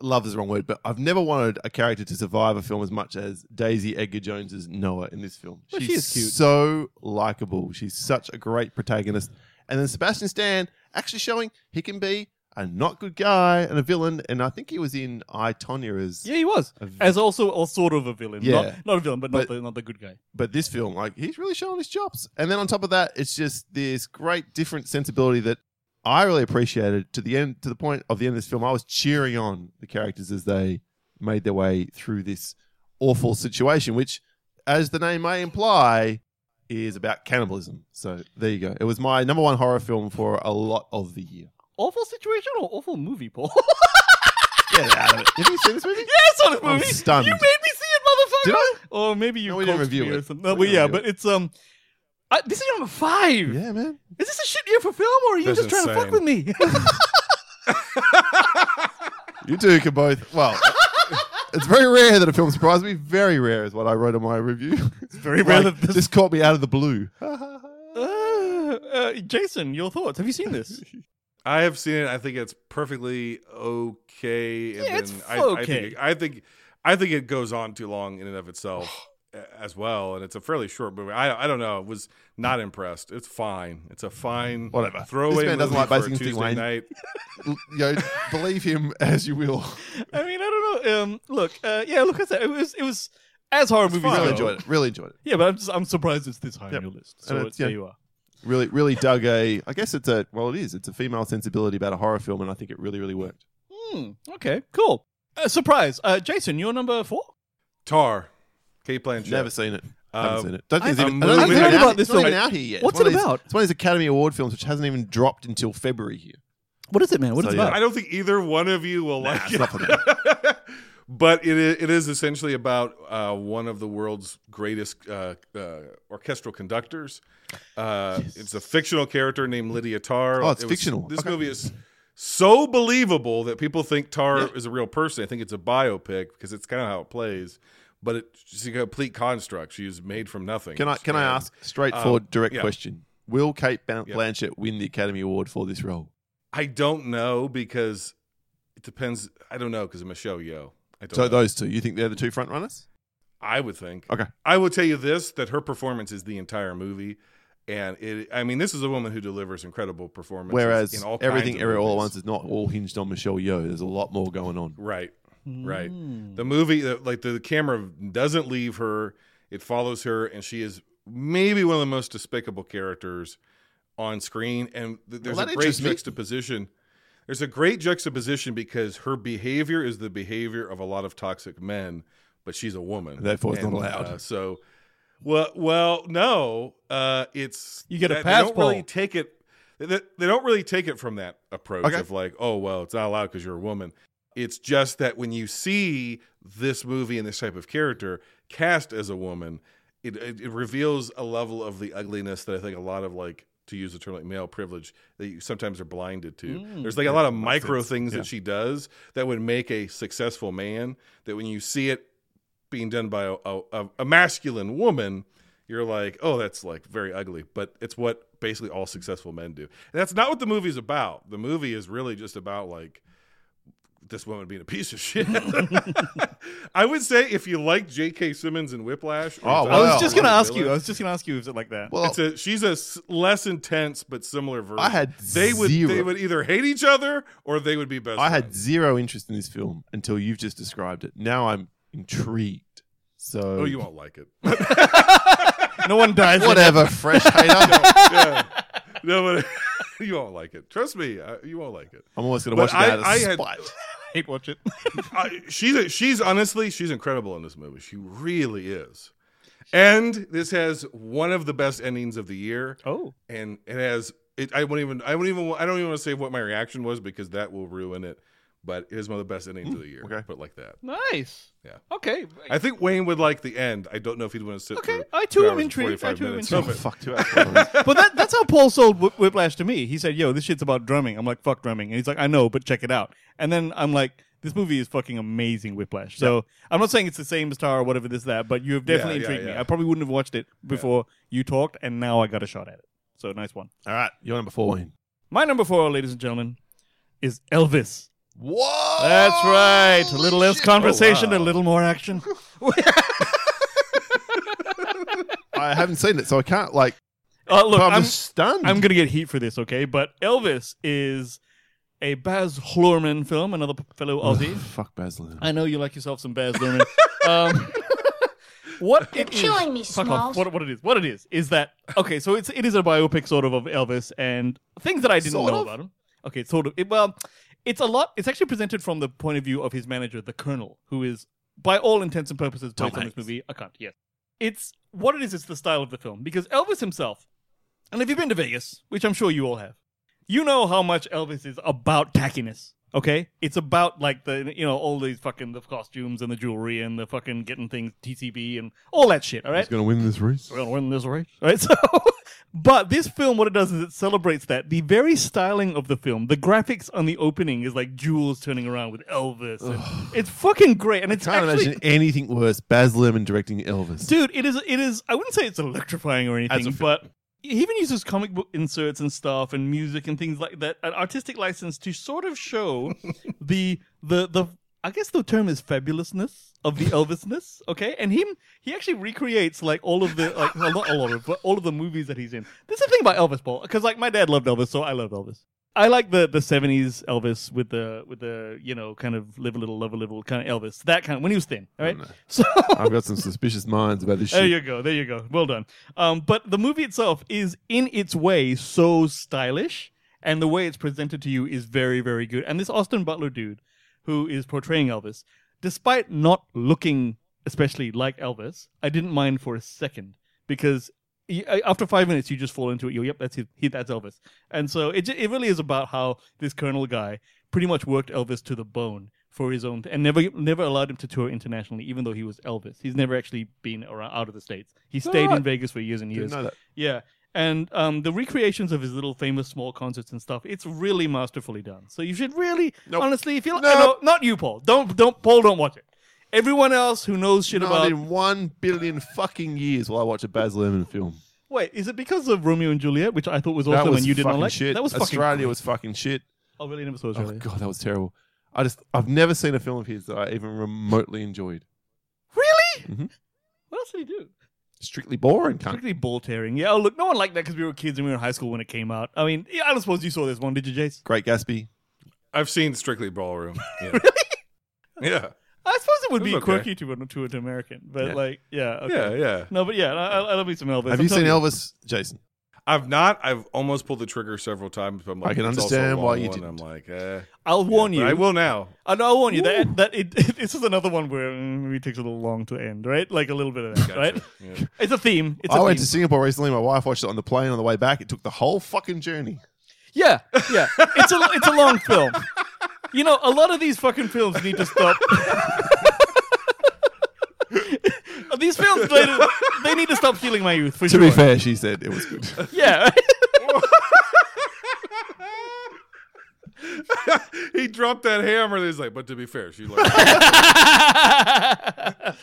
love is the wrong word, but I've never wanted a character to survive a film as much as Daisy Edgar Jones's Noah in this film. Well, She's she is cute. so likable. She's such a great protagonist. And then Sebastian Stan actually showing he can be a not good guy and a villain. And I think he was in I Tonya as yeah, he was. v- As also a sort of a villain. Yeah. Not, not a villain, but, not, the, not the good guy. but this film, like, he's really showing his chops. And then on top of that, it's just this great different sensibility that I really appreciated to the end, to the point of the end of this film. I was cheering on the characters as they made their way through this awful situation, which, as the name may imply, is about cannibalism. So there you go. It was my number one horror film for a lot of the year. Awful situation or awful movie, Paul? Get out of it. Have you seen this movie? yeah, I saw this I'm movie. stunned. You made me see it, motherfucker. Did I? Or maybe you No, we didn't coaxed review me or it. something. We No, but didn't yeah, review but it's um, I, this is your number five. Yeah, man. Is this a shit year for film, or are you That's just trying to fuck with me? You two can both. Well, it's very rare that a film surprised me. Very rare is what I wrote in my review. It's very rare that this- this caught me out of the blue. Uh, uh, Jason, your thoughts? Have you seen this? I have seen it. I think it's perfectly okay. And Yeah, it's then I, I okay. think I think I think it goes on too long in and of itself a- as well, and it's a fairly short movie. I I don't know. I was not impressed. It's fine. It's a fine Whatever. throwaway This man doesn't movie like for a Basic Tuesday Wayne. night. you know, believe him as you will. I mean, I don't know. Um, look, uh, yeah, look, I said it was it was as horror movies fine. go. Really enjoyed it. Really enjoyed it. Yeah, but I'm just I'm surprised it's this high Yep. on your list. So it's, it's- yeah. there you are. Really, really dug a. I guess it's a. Well, it is. It's a female sensibility about a horror film, and I think it really, really worked. Hmm. Okay. Cool. Uh, surprise, uh, Jason. You're number four. Tar, Cate Blanchett. Never seen it. Uh, Haven't seen it. Don't think it's I've- even, I don't I've heard even about out, this It's not film. even out here yet. What's one it of these- about? It's one of these Academy Award films which hasn't even dropped until February here. What is it, man? What So, is it yeah. about? I don't think either one of you will like it's it. not but it is, it is essentially about uh, one of the world's greatest uh, uh, orchestral conductors. Uh, It's a fictional character named Lydia Tár. Oh, it's It was- fictional. This Okay. movie is so believable that people think Tar Yeah. is a real person. I think it's a biopic because it's kind of how it plays. But it's a complete construct. She is made from nothing. Can I can I ask straightforward, Um, direct yeah. question? Will Cate Ban- Yeah. Blanchett win the Academy Award for this role? I don't know because it depends. I don't know because Michelle Yeoh. I don't So know. those two, you think they're the two front runners? I would think. Okay. I will tell you this: that her performance is the entire movie, and it. I mean, this is a woman who delivers incredible performance. Whereas in all everything, kinds of every all at once is not all hinged on Michelle Yeoh. There's a lot more going on. right, right. Hmm. The movie, like the camera doesn't leave her; it follows her, and she is maybe one of the most despicable characters on screen. And th- there's Well, a great juxtaposition. There's a great juxtaposition because her behavior is the behavior of a lot of toxic men, but she's a woman. Therefore, it's not allowed. uh, so, well, well, no, uh, it's You get a pass, They don't really take it. They, they don't really take it from that approach Okay. of like, oh well, it's not allowed because you're a woman. It's just that when you see this movie and this type of character cast as a woman, it, it, it reveals a level of the ugliness that I think a lot of like to use the term like male privilege that you sometimes are blinded to. Mm. There's like a lot of micro sense. things Yeah. that she does that would make a successful man. That when you see it being done by a, a, a masculine woman, you're like, oh, that's like very ugly. But it's what basically all successful men do. And that's not what the movie's about. The movie is really just about like this woman being a piece of shit. I would say if you like J.K. Simmons and Whiplash, Oh, if I was just gonna Ellen ask you. I was just gonna ask you. Is it like that? Well, it's a she's a s- less intense but similar version. I had they would zero. they would either hate each other or they would be best. I had zero interest in this film until you've just described it. Now I'm intrigued. So Oh, you won't like it. no one dies. whatever, fresh hater. yeah. No, but you won't like it. Trust me, uh, you won't like it. I'm almost going to But watch it I- out of I had- spite. Hate watch it. I, she's a, she's honestly she's incredible in this movie. She really is. And this has one of the best endings of the year. Oh, and it has it I won't even I won't even I don't even want to say what my reaction was because that will ruin it. But it is one of the best endings of the mm, year. okay. Put like that. nice. Yeah. Okay. I think Wayne would like the end. I don't know if he'd want to sit. Okay, for I two too am hours and intrigued. I 45 too am minutes Oh, fuck, two hours. but that, that's how Paul sold Wh- Whiplash to me. He said, "Yo, this shit's about drumming." I'm like, "Fuck drumming," and he's like, "I know, but check it out." And then I'm like, "This This movie is fucking amazing, Whiplash. So I'm not saying it's the same star or whatever this that, but you have definitely Yeah, yeah, intrigued me. yeah. I probably wouldn't have watched it before you talked, and now I got a shot at it. So nice one. All right, you're number four. Wayne. My number four, ladies and gentlemen, is Elvis. Whoa! That's right. A little less conversation, Oh, wow. a little more action. I haven't seen it, so I can't like. Uh, look, I'm, I'm, stunned. I'm gonna get heat for this, okay? But Elvis is a Baz Luhrmann film, another p- fellow Aussie. Fuck Baz Luhrmann. I know you like yourself some Baz Luhrmann. um, what You're it is- killing me, fuck off. What, what it is? What it is is that okay? So it's it is a biopic sort of of Elvis and things that I didn't Sort know of? about him. Okay, sort of. It, well, it's a lot. It's actually presented from the point of view of his manager, the Colonel, who is by all intents and purposes Tom based on this Hanks. movie a cunt. Yes, it's what it is. It's the style of the film because Elvis himself, and if you've been to Vegas, which I'm sure you all have, you know how much Elvis is about tackiness. Okay, it's about like the you know all these fucking the costumes and the jewelry and the fucking getting things TCB and all that shit. All right, He's gonna win this race. we're gonna win this race, right? So, but this film, what it does is it celebrates that the very styling of the film. The graphics on the opening is like jewels turning around with Elvis. and it's fucking great, and it's Can't actually. imagine anything worse. Baz Luhrmann directing Elvis. Dude, it is. It is. I wouldn't say it's electrifying or anything, film. but he even uses comic book inserts and stuff and music and things like that, an artistic license to sort of show the the the. I guess the term is fabulousness of the Elvisness. Okay, and him he actually recreates like all of the like well, not a lot of but all of the movies that he's in. This is the thing about Elvis, Paul, because like my dad loved Elvis, so I love Elvis. I like the the seventies Elvis with the with the you know kind of live a little love a little kind of Elvis that kind when he was thin. All right, so I've got some suspicious minds about this there you go. There you go. Well done. Um, but the movie itself is, in its way, so stylish, and the way it's presented to you is very, very good. And this Austin Butler dude, who is portraying Elvis, despite not looking especially like Elvis, I didn't mind for a second because after five minutes you just fall into it. You're, yep, that's his, he, that's Elvis. And so it it really is about how this Colonel guy pretty much worked Elvis to the bone for his own and never never allowed him to tour internationally, even though he was Elvis. He's never actually been around out of the states. He stayed in Vegas for years and years. Yeah. And um, the recreations of his little famous small concerts and stuff, it's really masterfully done. So you should really, Nope. honestly, if you Nope. no, not you, Paul. Don't, don't, Paul, don't watch it. Everyone else who knows shit Not about. in one billion fucking years will I watch a Baz Luhrmann film. Wait, is it because of Romeo and Juliet, which I thought was that awesome was and you did fucking not like? shit. That was fucking Australia great. was fucking shit. Oh, really? Never saw Oh Australia. god, that was terrible. I just I've never seen a film of his that I even remotely enjoyed. Really? Mhm. What else did he do? Strictly boring, cunt. Strictly ball tearing. Yeah. Oh, look, no one liked that because we were kids and we were in high school when it came out. I mean, yeah, I don't suppose you saw this one, did you, Jace? Great Gatsby. I've seen Strictly Ballroom. Yeah. Yeah. I suppose it would be was okay. quirky to an to an American, but Yeah. like, yeah, okay. Yeah, yeah. No, but yeah, I, I, I love me some Elvis. Have I'm you seen telling Elvis, Jason? I've not. I've almost pulled the trigger several times, but I'm like, I can it's also a understand why you one. didn't. I'm like, eh. I'll warn But you. I will now. I know, I'll warn you that that it, this is another one where mm, maybe it takes a little long to end, right? Like a little bit of that, Gotcha. right? Yeah. It's a theme. It's a I went theme. to Singapore recently. My wife watched it on the plane on the way back. It took the whole fucking journey. Yeah, yeah. It's a it's a long film. You know, a lot of these fucking films need to stop. these films they, they need to stop stealing my youth for To sure. be fair, she said it was good. yeah. he dropped that hammer. And he's like, but to be fair, she like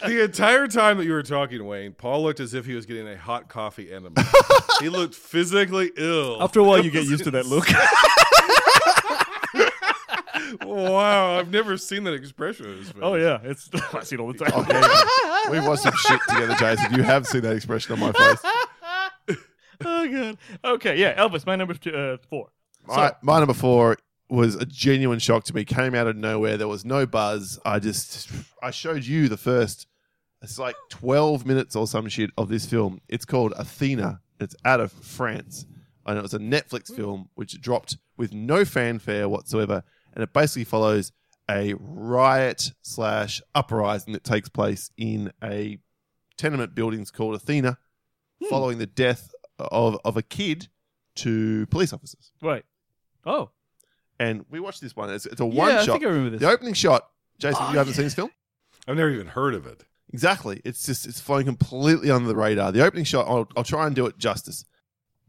the entire time that you were talking, Wayne. Paul looked as if he was getting a hot coffee enema. he looked physically ill. After a while, It you get was used to that look. Wow, I've never seen that expression on his face. oh yeah, it's I see it all the time. Okay, we've watched some shit together, Jason. You have seen that expression on my face. oh god. Okay, yeah, Elvis, my number two, uh, four. My, my number four was a genuine shock to me. Came out of nowhere. There was no buzz. I just, I showed you the first. It's like twelve minutes or some shit of this film. It's called Athena. It's out of France, and it was a Netflix film which dropped with no fanfare whatsoever, and it basically follows a riot slash uprising that takes place in a tenement buildings called Athena, hmm. following the death of of a kid to police officers. Right. Oh. And we watched this one. It's, it's a Yeah, one I shot. think I remember this. The opening shot, Jason, Oh, you haven't yeah. seen this film? I've never even heard of it. Exactly. It's just it's flying completely under the radar. The opening shot, I'll, I'll try and do it justice.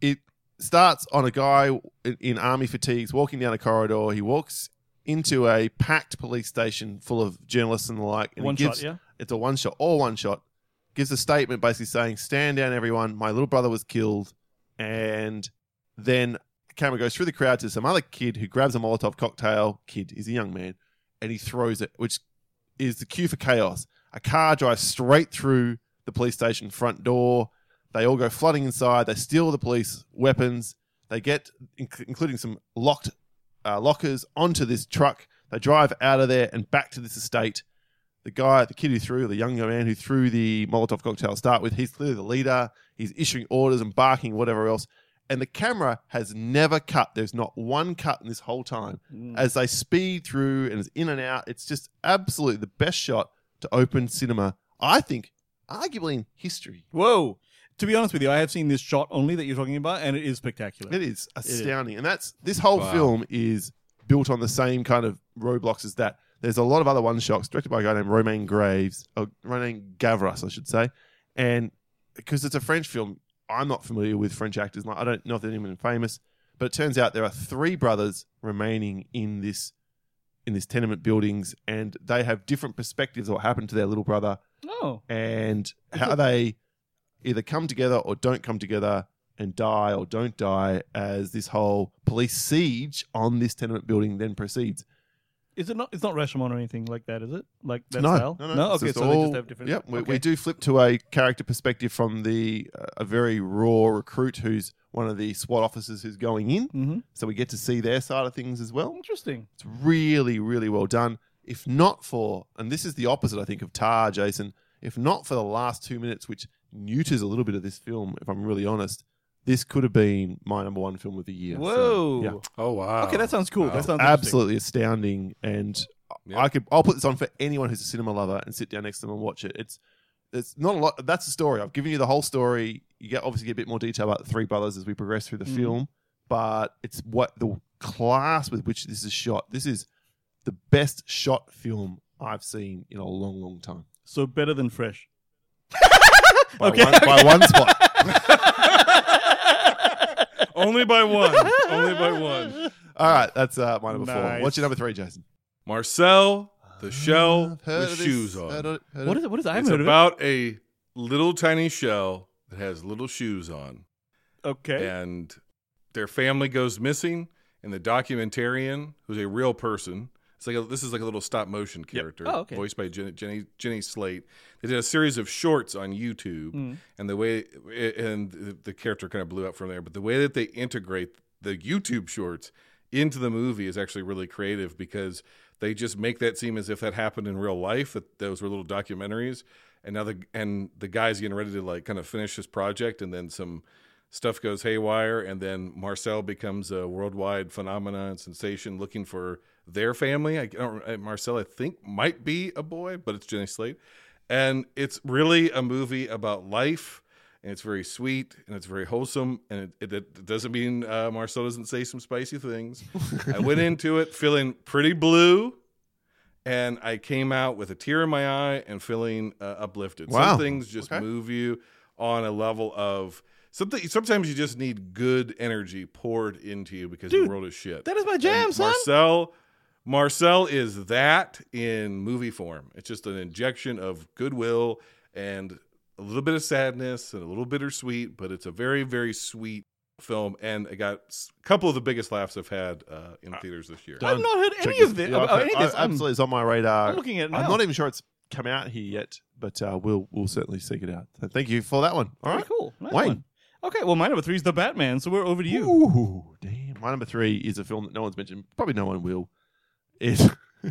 It starts on a guy in, in army fatigues walking down a corridor. He walks into a packed police station full of journalists and the like. And One gives, shot, yeah. It's a one shot, all one shot. Gives a statement basically saying, "Stand down, everyone. My little brother was killed." And then the camera goes through the crowd to some other kid who grabs a Molotov cocktail. Kid, he's a young man, and he throws it, which is the cue for chaos. A car drives straight through the police station front door. They all go flooding inside. They steal the police weapons. They get, including some locked uh, lockers, onto this truck. They drive out of there and back to this estate. The guy, the kid who threw, the young man who threw the Molotov cocktail to start with, he's clearly the leader. He's issuing orders and barking, whatever else. And the camera has never cut. There's not one cut in this whole time Mm. as they speed through and it's in and out. It's just absolutely the best shot to open cinema, I think, arguably in history. Whoa. To be honest with you, I have seen this shot only that you're talking about, and it is spectacular. It is astounding. And that's this whole Wow. film is built on the same kind of roadblocks as that. There's a lot of other one shots directed by a guy named Romain Graves, or Romain Gavras, I should say. And because it's a French film, I'm not familiar with French actors. Like, I don't know if they're even famous, but it turns out there are three brothers remaining in this in this tenement buildings, and they have different perspectives of what happened to their little brother Oh. and how they either come together or don't come together and die or don't die as this whole police siege on this tenement building then proceeds. Is it not? It's not Rashomon or anything like that, is it? Like that no, style? no, no, It's Okay, just so they just have different. Yep, we, okay. we do flip to a character perspective from the uh, a very raw recruit who's one of the SWAT officers who's going in, Mm-hmm. so we get to see their side of things as well. Interesting. It's really, really well done. If not for, and this is the opposite, I think, of Tar, Jason, if not for the last two minutes, which neuters a little bit of this film, if I'm really honest, this could have been my number one film of the year. So, Whoa. yeah. Oh wow. Okay, that sounds cool. Wow. That sounds. Absolutely astounding. And Yeah. I could, I'll put this on for anyone who's a cinema lover and sit down next to them and watch it. It's, it's not a lot. That's the story. I've given you the whole story. You get obviously get a bit more detail about the three brothers as we progress through the Mhm. film, but it's what the class with which this is shot. This is the best shot film I've seen in a long, long time. So better than Fresh. By, Okay, one, by one spot. Only by one. Only by one. All right, that's uh, my number four. What's your number three, Jason? Marcel, the shell I've with this. shoes Heard on. of- heard What of- is it? What is? I It's haven't about a little tiny shell that has little shoes on. Okay. and their family goes missing. And the documentarian, who's a real person, it's like a, this is like a little stop motion character, Oh, okay. voiced by Jenny, Jenny Jenny Slate. They did a series of shorts on YouTube, Mm. and the way and the- the character kind of blew up from there. But the way that they integrate the YouTube shorts into the movie is actually really creative because they just make that seem as if that happened in real life. That those were little documentaries, and now the and the guy's getting ready to like kind of finish his project, and then some stuff goes haywire, and then Marcel becomes a worldwide phenomenon and sensation, looking for their family. I don't. uh, Marcel, I think, might be a boy, but it's Jenny Slate, and it's really a movie about life. And it's very sweet and it's very wholesome. And it, it, it doesn't mean uh, Marcel doesn't say some spicy things. I went into it feeling pretty blue, and I came out with a tear in my eye and feeling uh, uplifted. Wow. Some things just Okay. move you on a level of something. Sometimes you just need good energy poured into you because Dude, the world is shit. that is my jam, And son. Marcel, Marcel is that in movie form. It's just an injection of goodwill and a little bit of sadness and a little bittersweet, but it's a very, very sweet film. And I got a couple of the biggest laughs I've had uh, in theaters this year. I've not heard Check any of this. Yeah, I've any of this. I- I'm, absolutely, it's on my radar. I'm looking at it now. I'm not even sure it's come out here yet, but uh, we'll we'll certainly seek it out. So thank you for that one. All Very right, cool. Nice Wayne. one. Okay, well, my number three is The Batman, so we're over to you. Ooh, damn. My number three is a film that no one's mentioned. Probably no one will. Is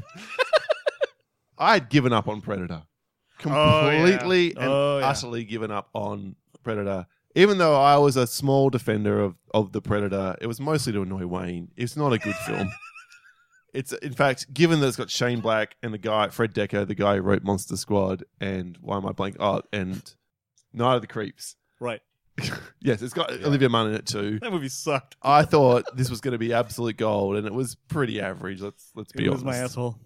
I had given up on Predator. Oh. Completely and Oh, yeah. utterly given up on Predator. Even though I was a small defender of, of the Predator, it was mostly to annoy Wayne. It's not a good film. It's in fact, given that it's got Shane Black and the guy Fred Dekker, the guy who wrote Monster Squad, and why am I blank? Oh, and Night of the Creeps. Right. Yes, it's got Olivia Munn in it too. That movie sucked. I thought this was going to be absolute gold, and it was pretty average. Let's let's be It was honest. my asshole.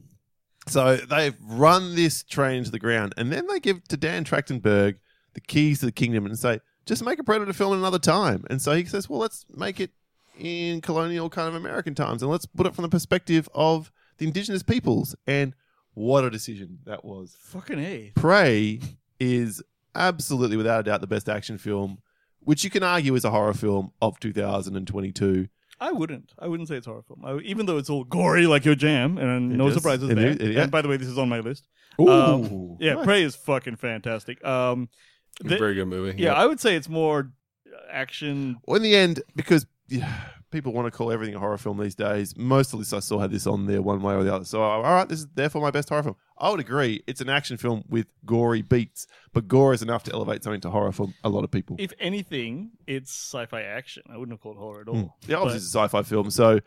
So they've run this train to the ground, and then they give to Dan Trachtenberg the keys to the kingdom and say, "Just make a Predator film another time." And so he says, "Well, let's make it in colonial kind of American times, and let's put it from the perspective of the indigenous peoples. And what a decision that was. Fucking a. Prey is absolutely, without a doubt, the best action film, which you can argue is a horror film of 2022. I wouldn't. I wouldn't say it's a horror film. I, even though it's all gory like your jam, and no is. surprises It there. is, yeah. And by the way, this is on my list. Ooh, Um, yeah, nice. Prey is fucking fantastic. Um, the- Very good movie. yeah, Yep. I would say it's more action. Well, in the end, because yeah, people want to call everything a horror film these days, most of the lists I saw had this on there one way or the other. So, all right, this is therefore my best horror film. I would agree. It's an action film with gory beats, but gore is enough to elevate something to horror for a lot of people. If anything, it's sci-fi action. I wouldn't have called it horror at all. Mm. Yeah, obviously it's a sci-fi film. So,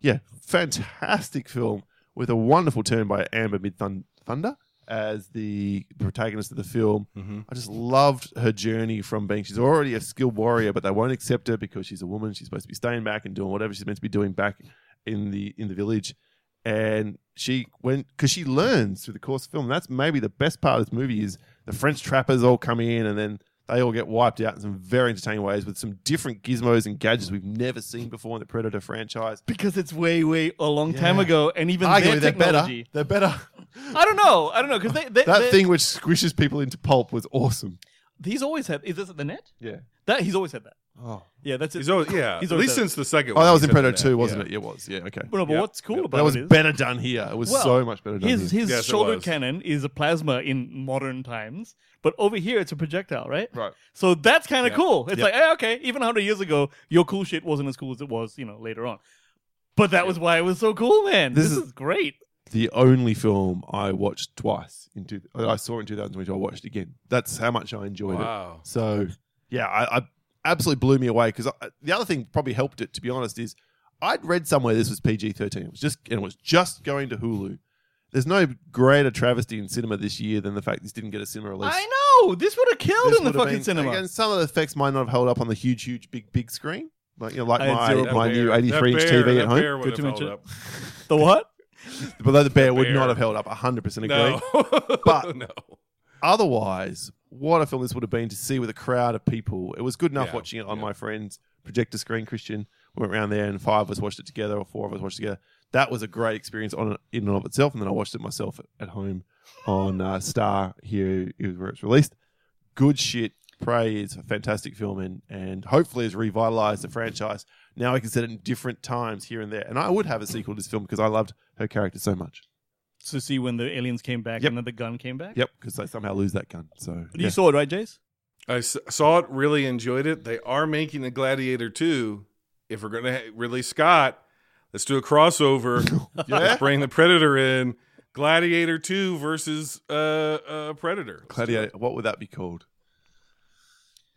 yeah, fantastic film with a wonderful turn by Amber Midthunder as the protagonist of the film. Mhm. I just loved her journey from being she's already a skilled warrior, but they won't accept her because she's a woman. She's supposed to be staying back and doing whatever she's meant to be doing back in the in the village. And she went because she learns through the course of the film. That's maybe the best part of this movie is the French trappers all come in and then they all get wiped out in some very entertaining ways with some different gizmos and gadgets we've never seen before in the Predator franchise. because it's way, way a long time ago, and even Arguably, their they're better. technology. They're better. I don't know. I don't know because they, they, That they- thing which squishes people into pulp was awesome. He's always had. Is this the net? Yeah. That he's always had that. Oh, Yeah, that's it. He's always, yeah, He's at least done since the second oh one. that was he's in had Predator 2, wasn't yeah. it? It was. Yeah, okay. But, no, but Yeah. what's cool Yeah. about That was it is better done here. It was Well, so much better done his here. his Yes, shoulder cannon is a plasma in modern times, but over here it's a projectile, right? Right. So that's kind of Yeah. cool. It's Yep. like, hey, okay, even hundred years ago, your cool shit wasn't as cool as it was, you know, later on. But that was why it was so cool, man. This This, is- is, great. The only film I watched twice in two, I saw in 2022. I watched again. That's how much I enjoyed it. So yeah, I, I absolutely blew me away because the other thing probably helped it. To be honest, is I'd read somewhere this was PG 13. It was just and it was just going to Hulu. There's no greater travesty in cinema this year than the fact this didn't get a cinema release. I know. This would have killed This in the fucking been- cinema. Again, some of the effects might not have held up on the huge, huge, big, big screen. Like you know, like I my zero- my new 83 inch TV at home. Good to mention. The what? But the bear would bear. not have held up. 100 percent agree. No, But- no. otherwise, what a film this would have been to see with a crowd of people. It was good enough Yeah, watching it on yeah. my friend's projector screen. Christian we went around there, and five of us watched it together, or four of us watched it together. That was a great experience on in and of itself. And then I watched it myself at, at home on uh, Star here where it's released. Good shit. Prey is a fantastic film, and and hopefully has revitalized the franchise. Now I can set it in different times here and there, and I would have a sequel to this film because I loved her character so much. To see when the aliens came back Yep. and then the gun came back. Yep, because they somehow lose that gun. So You yeah. saw it, right, Jace? I s- saw it, really enjoyed it. They are making a Gladiator 2. If we're going to ha- release Scott, let's do a crossover. Yeah? Let's bring the Predator in. Gladiator 2 versus uh, uh, Predator. Gladiator. What would that be called?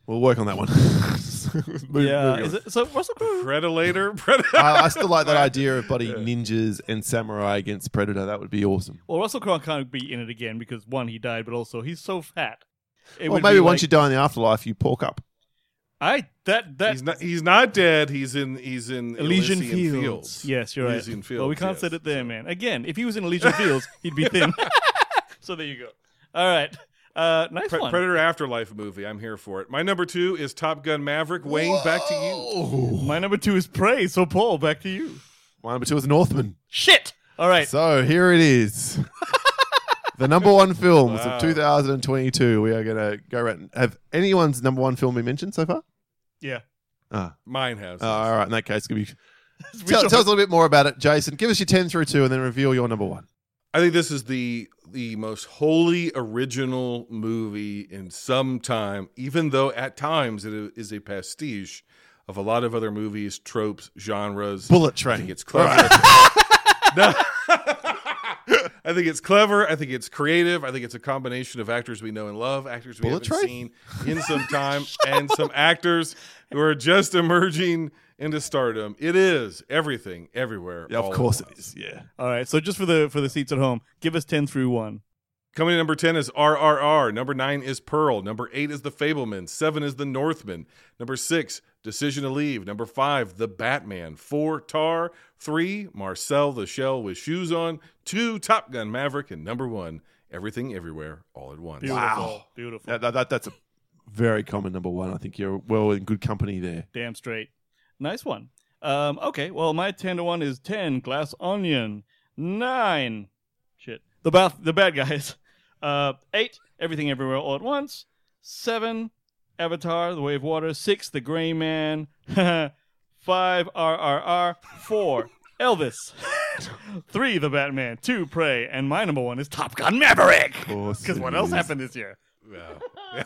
We'll work on that one. Move- yeah. moving Is it, so Russell Crowe. Predator? Predator. I, I still like that idea of buddy ninjas and samurai against predator. That would be awesome. Well, Russell Crowe can't be in it again because one, he died, but also he's so fat. It well, maybe once like- you die in the afterlife, you pork up. I that that he's not. He's not dead. He's in. He's in Elysian, Elysian Fields. Yes, you're Elysian right. Fields, well, we can't yes. set it there, man. Again, if he was in Elysian Fields, he'd be thin. so there you go. All right. Uh, nice Pre- one. Predator Afterlife movie. I'm here for it. My number two is Top Gun Maverick. Wayne, back to you. you. My number two is Prey. So Paul, back to you. My number two is Northman. Shit. All right. So here it is. the number one films Wow. of 2022. We are going to go around. Have anyone's number one film been mentioned so far? Yeah. Ah, Mine has. oh, all right. In that case, give me, Which tell, tell us a little bit more about it, Jason. Give us your 10 through 2 and then reveal your number one. I think this is the the most wholly original movie in some time, even though at times it is a pastiche of a lot of other movies, tropes, genres. Bullet Train. I think it's clever. No. I think it's clever. I think it's creative. I think it's a combination of actors we know and love, actors we Bullet haven't Train? seen in some time, and some actors who are just emerging into stardom. It is everything, everywhere. Yeah, of course it is. Yeah. All right. So just for the for the seats at home, give us ten through one. Coming in number 10 is RRR. Number 9 is Pearl. Number 8 is The Fabelman. 7 is The Northman. Number 6, Decision to Leave. Number 5, The Batman. 4, Tar. 3, Marcel the Shell with Shoes On. 2, Top Gun Maverick. And number 1, Everything Everywhere All at Once. Beautiful. Wow. Beautiful. That, that, that- that's a very common number one. I think you're well in good company there. Damn straight. Nice one. Um, okay, well, my 10 to 1 is 10 Glass Onion. Nine. Shit. The bad the bad guys. Uh, eight. Everything Everywhere All at Once. Seven. Avatar: The Way of Water. Six. The Gray Man. Five. RRR. Four. Elvis. Three. The Batman. Two. Prey. And my number one is Top Gun Maverick. Because what else happened this year? Yeah.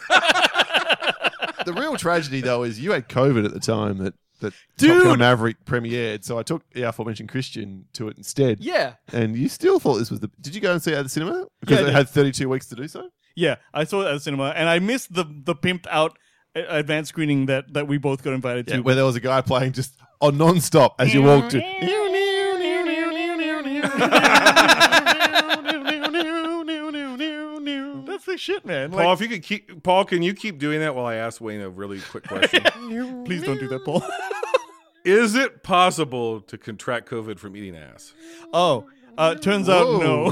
The real tragedy, though, is you had COVID at the time that that Dude! Top Gun Maverick premiered. So I took the aforementioned Christian to it instead. Yeah. And you still thought this was the. Did you go and see it at the cinema? Because Yeah, I it did. had 32 weeks to do so. Yeah, I saw it at the cinema, and I missed the the pimped out uh, advanced screening that that we both got invited to. where there was a guy playing just on non-stop as you walked to. That's the shit, man. Paul, Like, if you could keep Paul, can you keep doing that while I ask Wayne a really quick question? please don't do that, Paul. Is it possible to contract COVID from eating ass? oh, uh, turns out no.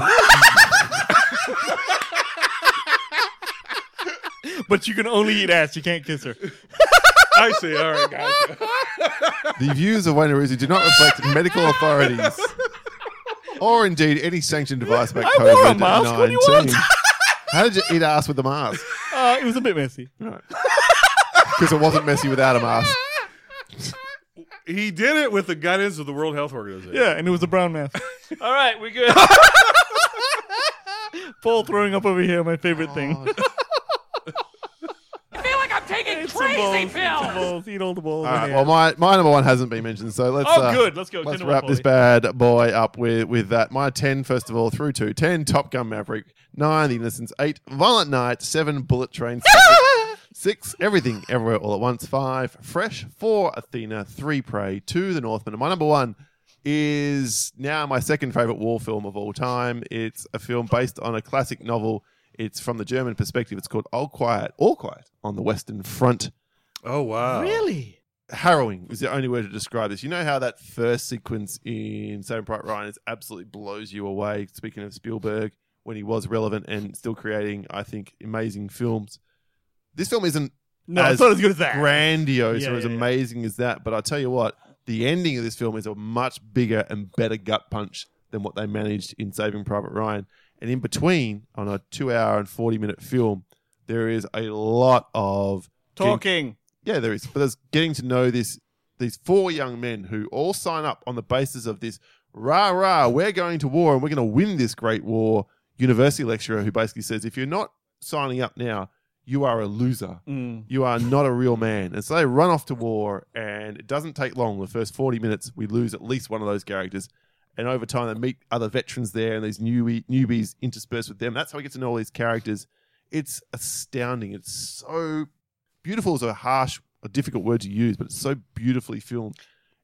but you can only eat ass. You can't kiss her. I see. All right, gotcha. The views of Wayne Aruzzi do not reflect medical authorities or indeed any sanctioned device about I wore a COVID mask. What do you want? How did you eat ass with the mask? Uh, it was a bit messy. Because it wasn't messy without a mask. He did it with the guidance of the World Health Organization. Yeah, and it was a brown mask. All right, we good. Paul throwing up over here, my favorite thing. I feel like I'm taking Eat some crazy balls, eat pills. balls, all the balls. All right. Well, my, my number one hasn't been mentioned, so let's. Oh, uh, good. Let's go. Let's 10 to one, wrap this Paulie. bad boy up with with that. My ten, first of all, through to ten. Top Gun Maverick. Nine, The Innocents. Eight, Violent Night. Seven, Bullet Train. Six, six, Everything, Everywhere, All at Once. Five, Fresh. Four, Athena. Three, Prey. Two, The Northman. And my number one is now my second favorite war film of all time. It's a film based on a classic novel. It's from the German perspective. It's called All Quiet, All Quiet on the Western Front Oh wow. Really? harrowing is the only word to describe this. You know how that first sequence in Saving Private Ryan is absolutely blows you away. Speaking of Spielberg, when he was relevant and still creating, I think, amazing films. This film isn't No, As it's not as good as that. grandiose Yeah, or as yeah, yeah. amazing as that, but I tell you what, the ending of this film is a much bigger and better gut punch than what they managed in Saving Private Ryan. And in between, on a two-hour and forty-minute film, there is a lot of getting Talking. yeah, there is. But there's getting to know this these four young men who all sign up on the basis of this rah rah, we're going to war and we're going to win this great war. University lecturer who basically says, if you're not signing up now, you are a loser. Mm. You are not a real man. And so they run off to war, and it doesn't take long. The first 40 minutes, we lose at least one of those characters. And over time, they meet other veterans there, and these newbie, newbies interspersed with them. That's how we get to know all these characters. It's astounding. It's so beautiful is a harsh, a difficult word to use, but it's so beautifully filmed.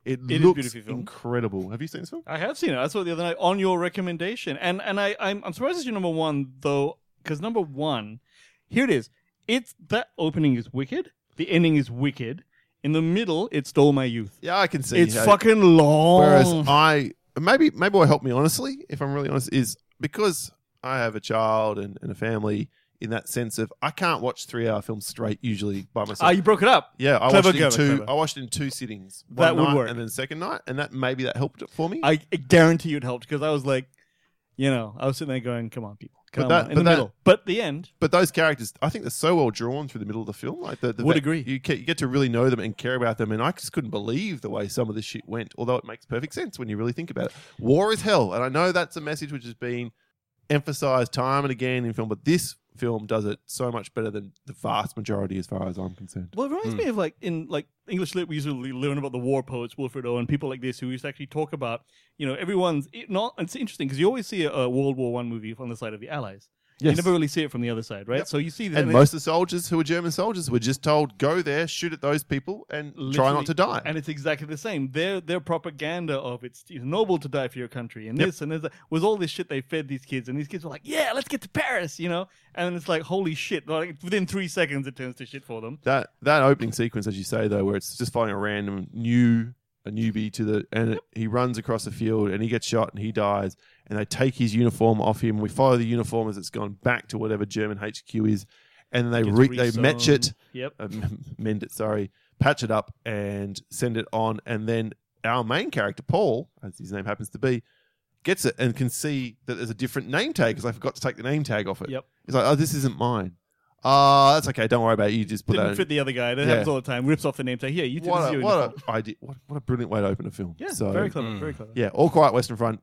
It, It looks incredible. Have you seen this film? I have seen it. I saw it the other night on your recommendation, and and I I'm, I'm surprised it's your number one though, because number one, here it is. It's that opening is wicked. The ending is wicked. In the middle, it stole my youth. Yeah, I can see. It. It's how- fucking long. Whereas I maybe maybe what helped me honestly, if I'm really honest, is because I have a child and, and a family. In that sense of I can't watch three hour films straight usually by myself. Ah, you broke it up. yeah, I Clever watched it in two. clever. I watched it in two sittings. That would work. and then the second night, and that maybe that helped it for me. I guarantee you it helped because I was like, you know, I was sitting there going, "Come on, people, come that- In but the that- middle, but the end. but those characters, I think they're so well drawn through the middle of the film. Like the, the Would vet- agree. You get, you get to really know them and care about them, and I just couldn't believe the way some of this shit went. Although it makes perfect sense when you really think about it. War is hell, and I know that's a message which has been emphasized time and again in film, but this film does it so much better than the vast majority, as far as I'm concerned. Well, it reminds me hmm. of like in like English lit, we usually learn about the war poets, Wilfred Owen, people like this who used to actually talk about, you know, everyone's it not. It's interesting because you always see a, a World War One movie on the side of the Allies. You never really see it from the other side, right? So you see that And most of the soldiers who were German soldiers were just told, go there, shoot at those people, and try not to die. And it's exactly the same. Their their propaganda of it's, it's noble to die for your country and this and this was all this shit they fed these kids, and these kids were like, yeah, let's get to Paris, you know. And it's like, holy shit! Like within three seconds, it turns to shit for them. that that opening sequence, as you say, though, where it's just following a random new a newbie to the and it, he runs across the field and he gets shot and he dies and they take his uniform off him. We follow the uniform as it's gone back to whatever German HQ is, and they re- they match it. Yep. uh, mend it, sorry, patch it up and send it on, and then our main character Paul, as his name happens to be, gets it and can see that there's a different name tag because I forgot to take the name tag off it. Yep. He's like, oh, this isn't mine. Oh, that's okay. Don't worry about it. You just put Didn't that. fit the other guy. That Yeah. happens all the time. Rips off the name tag. Here, you in. two What a, your what a idea! What, what a brilliant way to open a film. Yeah, so, very clever. Mm. Very clever. Yeah, All Quiet Western Front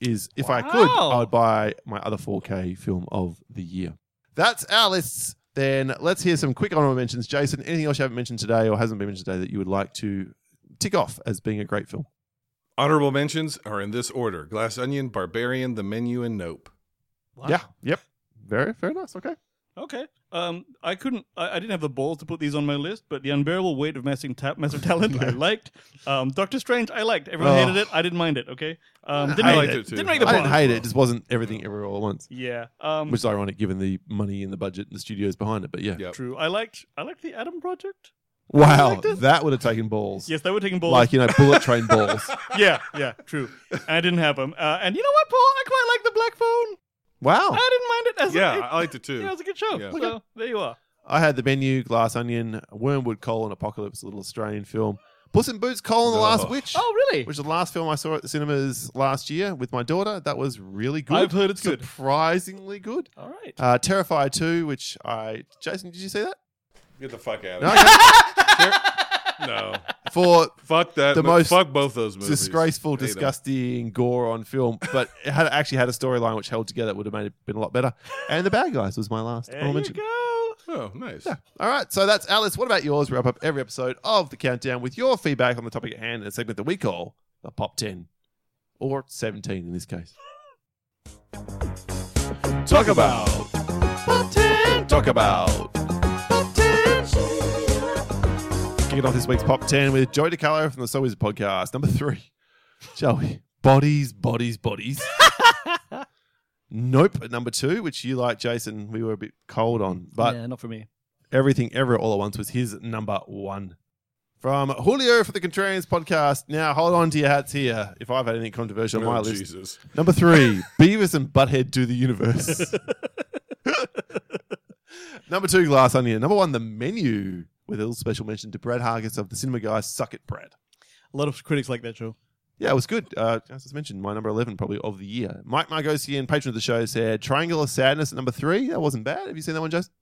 is, if I could, Wow. I would buy my other 4K film of the year. That's our lists. Then let's hear some quick honorable mentions. Jason, anything else you haven't mentioned today or hasn't been mentioned today that you would like to tick off as being a great film? Honorable mentions are in this order: Glass Onion, Barbarian, The Menu, and Nope. Wow. Yeah, yep. Very, very nice. Okay. Okay. Um, I couldn't. I, I didn't have the balls to put these on my list, but the unbearable weight of massive, ta- massive talent, I liked. Um, Doctor Strange, I liked. Everyone Oh. hated it. I didn't mind it. Okay. Um, didn't I liked it too. Didn't make the I didn't hate it. It just wasn't everything everywhere all at once. Yeah. Um, Which is ironic given the money and the budget and the studios behind it. But yeah. Yep. true. I liked. I liked the Adam Project. Wow. That would have taken balls. Yes, they were taking balls. Like, you know, bullet train balls. yeah, yeah, true. And I didn't have them. Uh, and you know what, Paul? I quite like the Black Phone. Wow. I didn't mind it. As Yeah, a, I liked it too. yeah, it was a good show. Yeah. So there you are. I had the menu, Glass Onion, Wyrmwood, Colon, Apocalypse, a little Australian film. Puss in Boots, Colon, The Last Oh. Witch. Oh, really? Which is the last film I saw at the cinemas last year with my daughter. That was really good. I've heard it's good. Surprisingly good. All right. Uh, Terrifier 2, which I. Jason, did you see that? Get the fuck out No, of here. okay. No, For fuck that. The mo- most fuck both those movies. disgraceful, Hate 'em. disgusting gore on film, but it had actually had a storyline which held together. It would have made it been a lot better. And the bad guys was my last. there you mention. go. Oh, nice. Yeah. All right. So that's Alice. What about yours? We wrap up every episode of the countdown with your feedback on the topic at hand in a segment that we call the Pop 10 or 17 in this case. Talk about Pop 10. Talk about Pop 10. Kicking off this week's Pop 10 with Joey DiCarlo from the So Is podcast. Number three. Joey. Bodies, bodies, bodies. nope. At number two, which you like, Jason, we were a bit cold on. But yeah, not for me. Everything Ever All at Once was his number one. From Julio for the Contrarians podcast. Now, hold on to your hats here if I've had anything controversial on my Oh, list. Jesus. Number three, Beavis and Butthead do the universe. number two, Glass Onion. Number one, The Menu, with a little special mention to Brad Hargis of the Cinema Guys. Suck it, Brad. A lot of critics like that show. Yeah, it was good. Uh, as I mentioned, my number 11 probably of the year. Mike Margosian, patron of the show, said Triangle of Sadness at number three. That wasn't bad. Have you seen that one, Jason?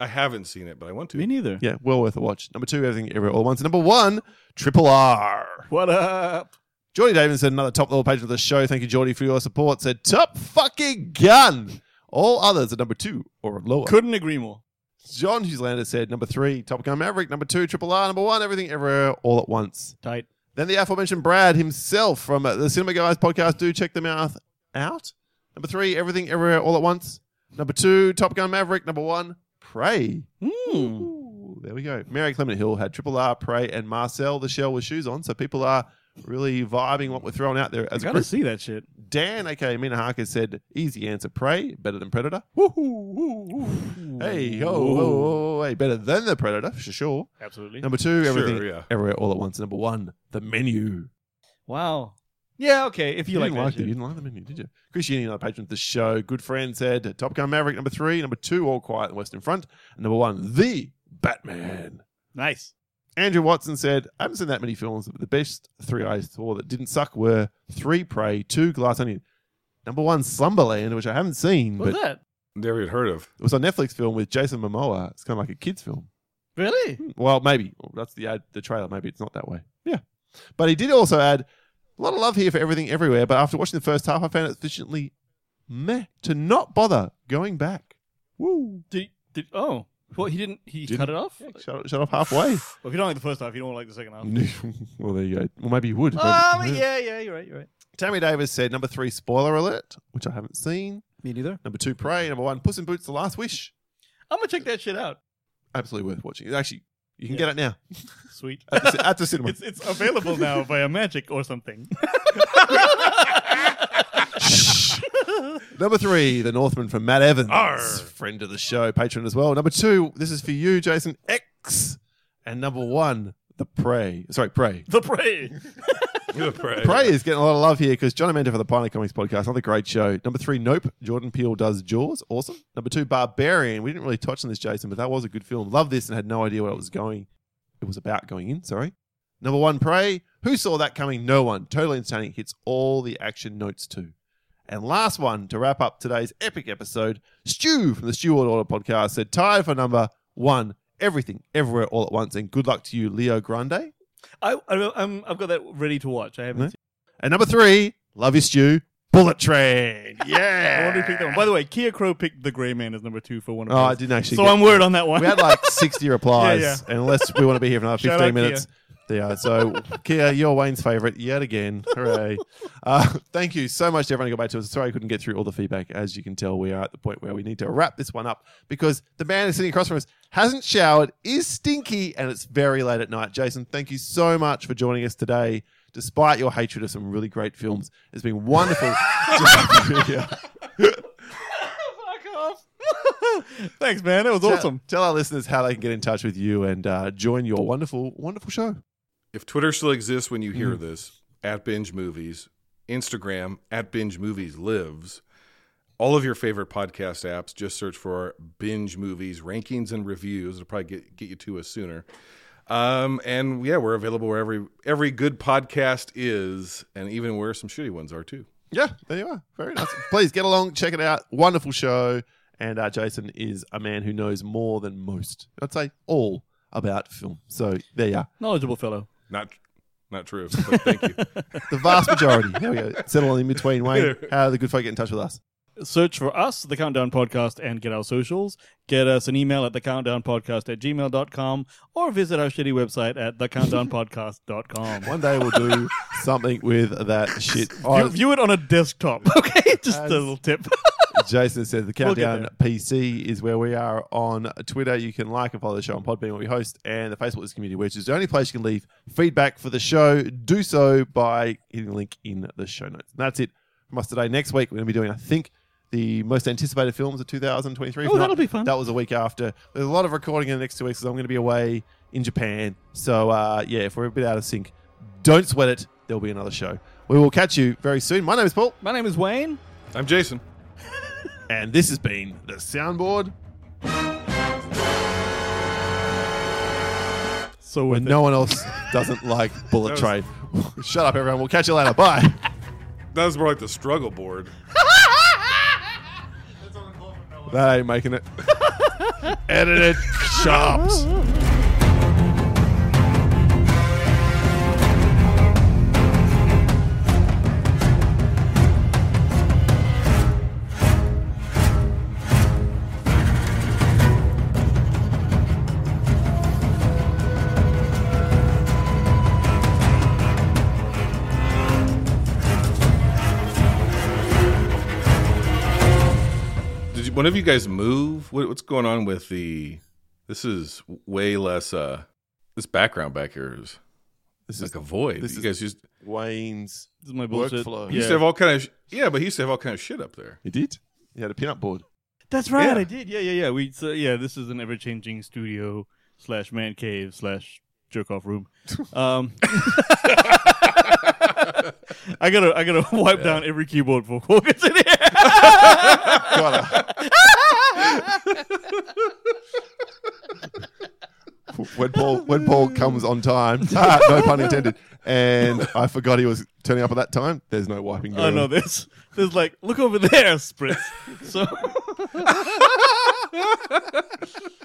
I haven't seen it, but I want to. Me neither. Yeah, well worth a watch. Number two, Everything Ever All at Once. Number one, Triple R. What up? Geordie Davidson, another top level patron of the show. Thank you, Geordie, for your support. Said top fucking gun. All others are number two or lower. Couldn't agree more. John Hugheslander said number three, Top Gun Maverick. Number two, Triple R. Number one, Everything Everywhere All at Once. Tight. Then the aforementioned Brad himself from uh, the Cinema Guys podcast. Do check them out. Out. Number three, Everything Everywhere All at Once. Number two, Top Gun Maverick. Number one, Prey. Mm. Ooh, there we go. Mary Clement Hill had Triple R, Prey, and Marcel the Shell with shoes on. So people are really vibing what we're throwing out there I as a gotta group. see that shit. Dan, aka Mina Harker, said, easy answer, Prey, better than Predator. Woohoo! Hey, ho, ho, ho, hey, better than the Predator, for sure. Absolutely. Number two, Sure, everything, yeah. everywhere, all at once. Number one, the menu. Wow. Yeah, okay. If you, You, like didn't that like shit. it. You didn't like the menu, did you? Chris Yini, another patron of the show. Good friend said Top Gun Maverick, number three. Number two, All Quiet on the Western Front. And number one, The Batman. Nice. Andrew Watson said, I haven't seen that many films, but the best three I saw that didn't suck were Three Prey, Two Glass Onion. Number one, Slumberland, which I haven't seen, What but that? Never even heard of. it was a Netflix film with Jason Momoa. It's kind of like a kid's film. Really? Hmm. Well, maybe. Well, that's the ad, the trailer. Maybe it's not that way. Yeah. But he did also add a lot of love here for everything everywhere. But after watching the first half, I found it sufficiently meh to not bother going back. Woo. Did, did oh. Well, he didn't. He Didn't- cut it off. Shut, shut off halfway. Well, if you don't like the first half, you don't like the second half. well, there you go. Well, maybe you would. Oh, maybe- but yeah, yeah, you're right. You're right. Tammy Davis said number three, spoiler alert, which I haven't seen. Me neither. Number two, Prey. Number one, Puss in Boots, The Last Wish. I'm gonna check that shit out. Absolutely worth watching. It's Actually, you can Yeah. get it now Sweet. at the, at the cinema. It's it's available now via Magic or something. Number three, The Northman from Matt Evans, Arr. friend of the show, patron as well. Number two, this is for you, Jason X. And number one, The Prey. Sorry, Prey. the prey. Prey. Prey is getting a lot of love here because John Amanda for the Pioneer Comics podcast, another great show. Number three, Nope. Jordan Peele does Jaws, awesome. Number two, Barbarian. We didn't really touch on this, Jason, but that was a good film. Love this and had no idea what it was going. It was about going in. Sorry. Number one, Prey. Who saw that coming? No one. Totally entertaining. Hits all the action notes too. And last one to wrap up today's epic episode, Stu from the Stewart Order podcast said, tied for number one, everything, everywhere, all at once. And good luck to you, Leo Grande. I, I I've got that ready to watch. I haven't. No? Seen And number three, love you, Stu, Bullet Train. Yeah. I wanted to pick that one. By the way, Kia Crow picked the Grey Man as number two for one of Oh, I didn't actually. So I'm word on that one. We had like 60 replies. Yeah, And unless we want to be here for another Shout 15 Yeah, so Kia, you're Wayne's favorite yet again. Hooray. Uh, thank you so much to everyone who got back to us. Sorry I couldn't get through all the feedback. As you can tell, we are at the point where we need to wrap this one up because the man is sitting across from us, hasn't showered, is stinky, and it's very late at night. Jason, thank you so much for joining us today. Despite your hatred of some really great films, it's been wonderful. to have you here. Fuck off. Thanks, man. It was Tell- awesome. Tell our listeners how they can get in touch with you and uh, join your wonderful, wonderful show. If Twitter still exists when you hear Mm. this, at Binge Movies, Instagram, at Binge Movies lives. All of your favorite podcast apps, just search for Binge Movies rankings and reviews. It'll probably get, get you to us sooner. Um, and yeah, we're available where every every good podcast is, and even where some shitty ones are too. Yeah, there you are. Very nice. Please get along, check it out. Wonderful show. And uh, Jason is a man who knows more than most. I'd say all about film. So there you are. Knowledgeable fellow. Not not true, but thank you. The vast majority. there we go. Settle in between, Wayne. How do the good folk get in touch with us? Search for us, The Countdown Podcast, and get our socials. Get us an email at thecountdownpodcast at gmail.com or visit our shitty website at thecountdownpodcast.com. One day we'll do something with that shit. View, view it on a desktop, okay? Just a little tip. Jason said the We'll Countdown PC is where we are on Twitter. You can like and follow the show on Podbean where we host, and the Facebook is community, which is the only place you can leave feedback for the show. Do so by hitting the link in the show notes. And that's it from us today. Next week, we're going to be doing, I think, the most anticipated films of 2023. Oh, not, that'll be fun. That was a week after. There's a lot of recording in the next two weeks because I'm going to be away in Japan. So, uh, yeah, if we're a bit out of sync, don't sweat it. There'll be another show. We will catch you very soon. My name is Paul. My name is Wayne. I'm Jason. And this has been the soundboard So when no one else doesn't like Bullet Train. Shut up, everyone. We'll catch you later. Bye. That was more like the struggle board. That ain't making it. Edited sharps. Did one of you guys move? What, what's going on with the? This is way less. uh This background back here is This is like a void. this you is- guys used Wayne's. This is my bullshit. Workflow. he used Yeah. to have all kind of sh- yeah, but he used to have all kind of shit up there. He did. He had a pin-up board. That's right, Yeah. I did. Yeah, yeah, yeah. We so, yeah, this is an ever changing studio slash man cave slash jerk off room. Um, I gotta I gotta wipe down every keyboard before Cole gets in here. Gotta. when Paul when Paul comes on time, ah, no pun intended, and I forgot he was turning up at that time. There's no wiping. oh going no, on. there's there's like look over there, spritz. So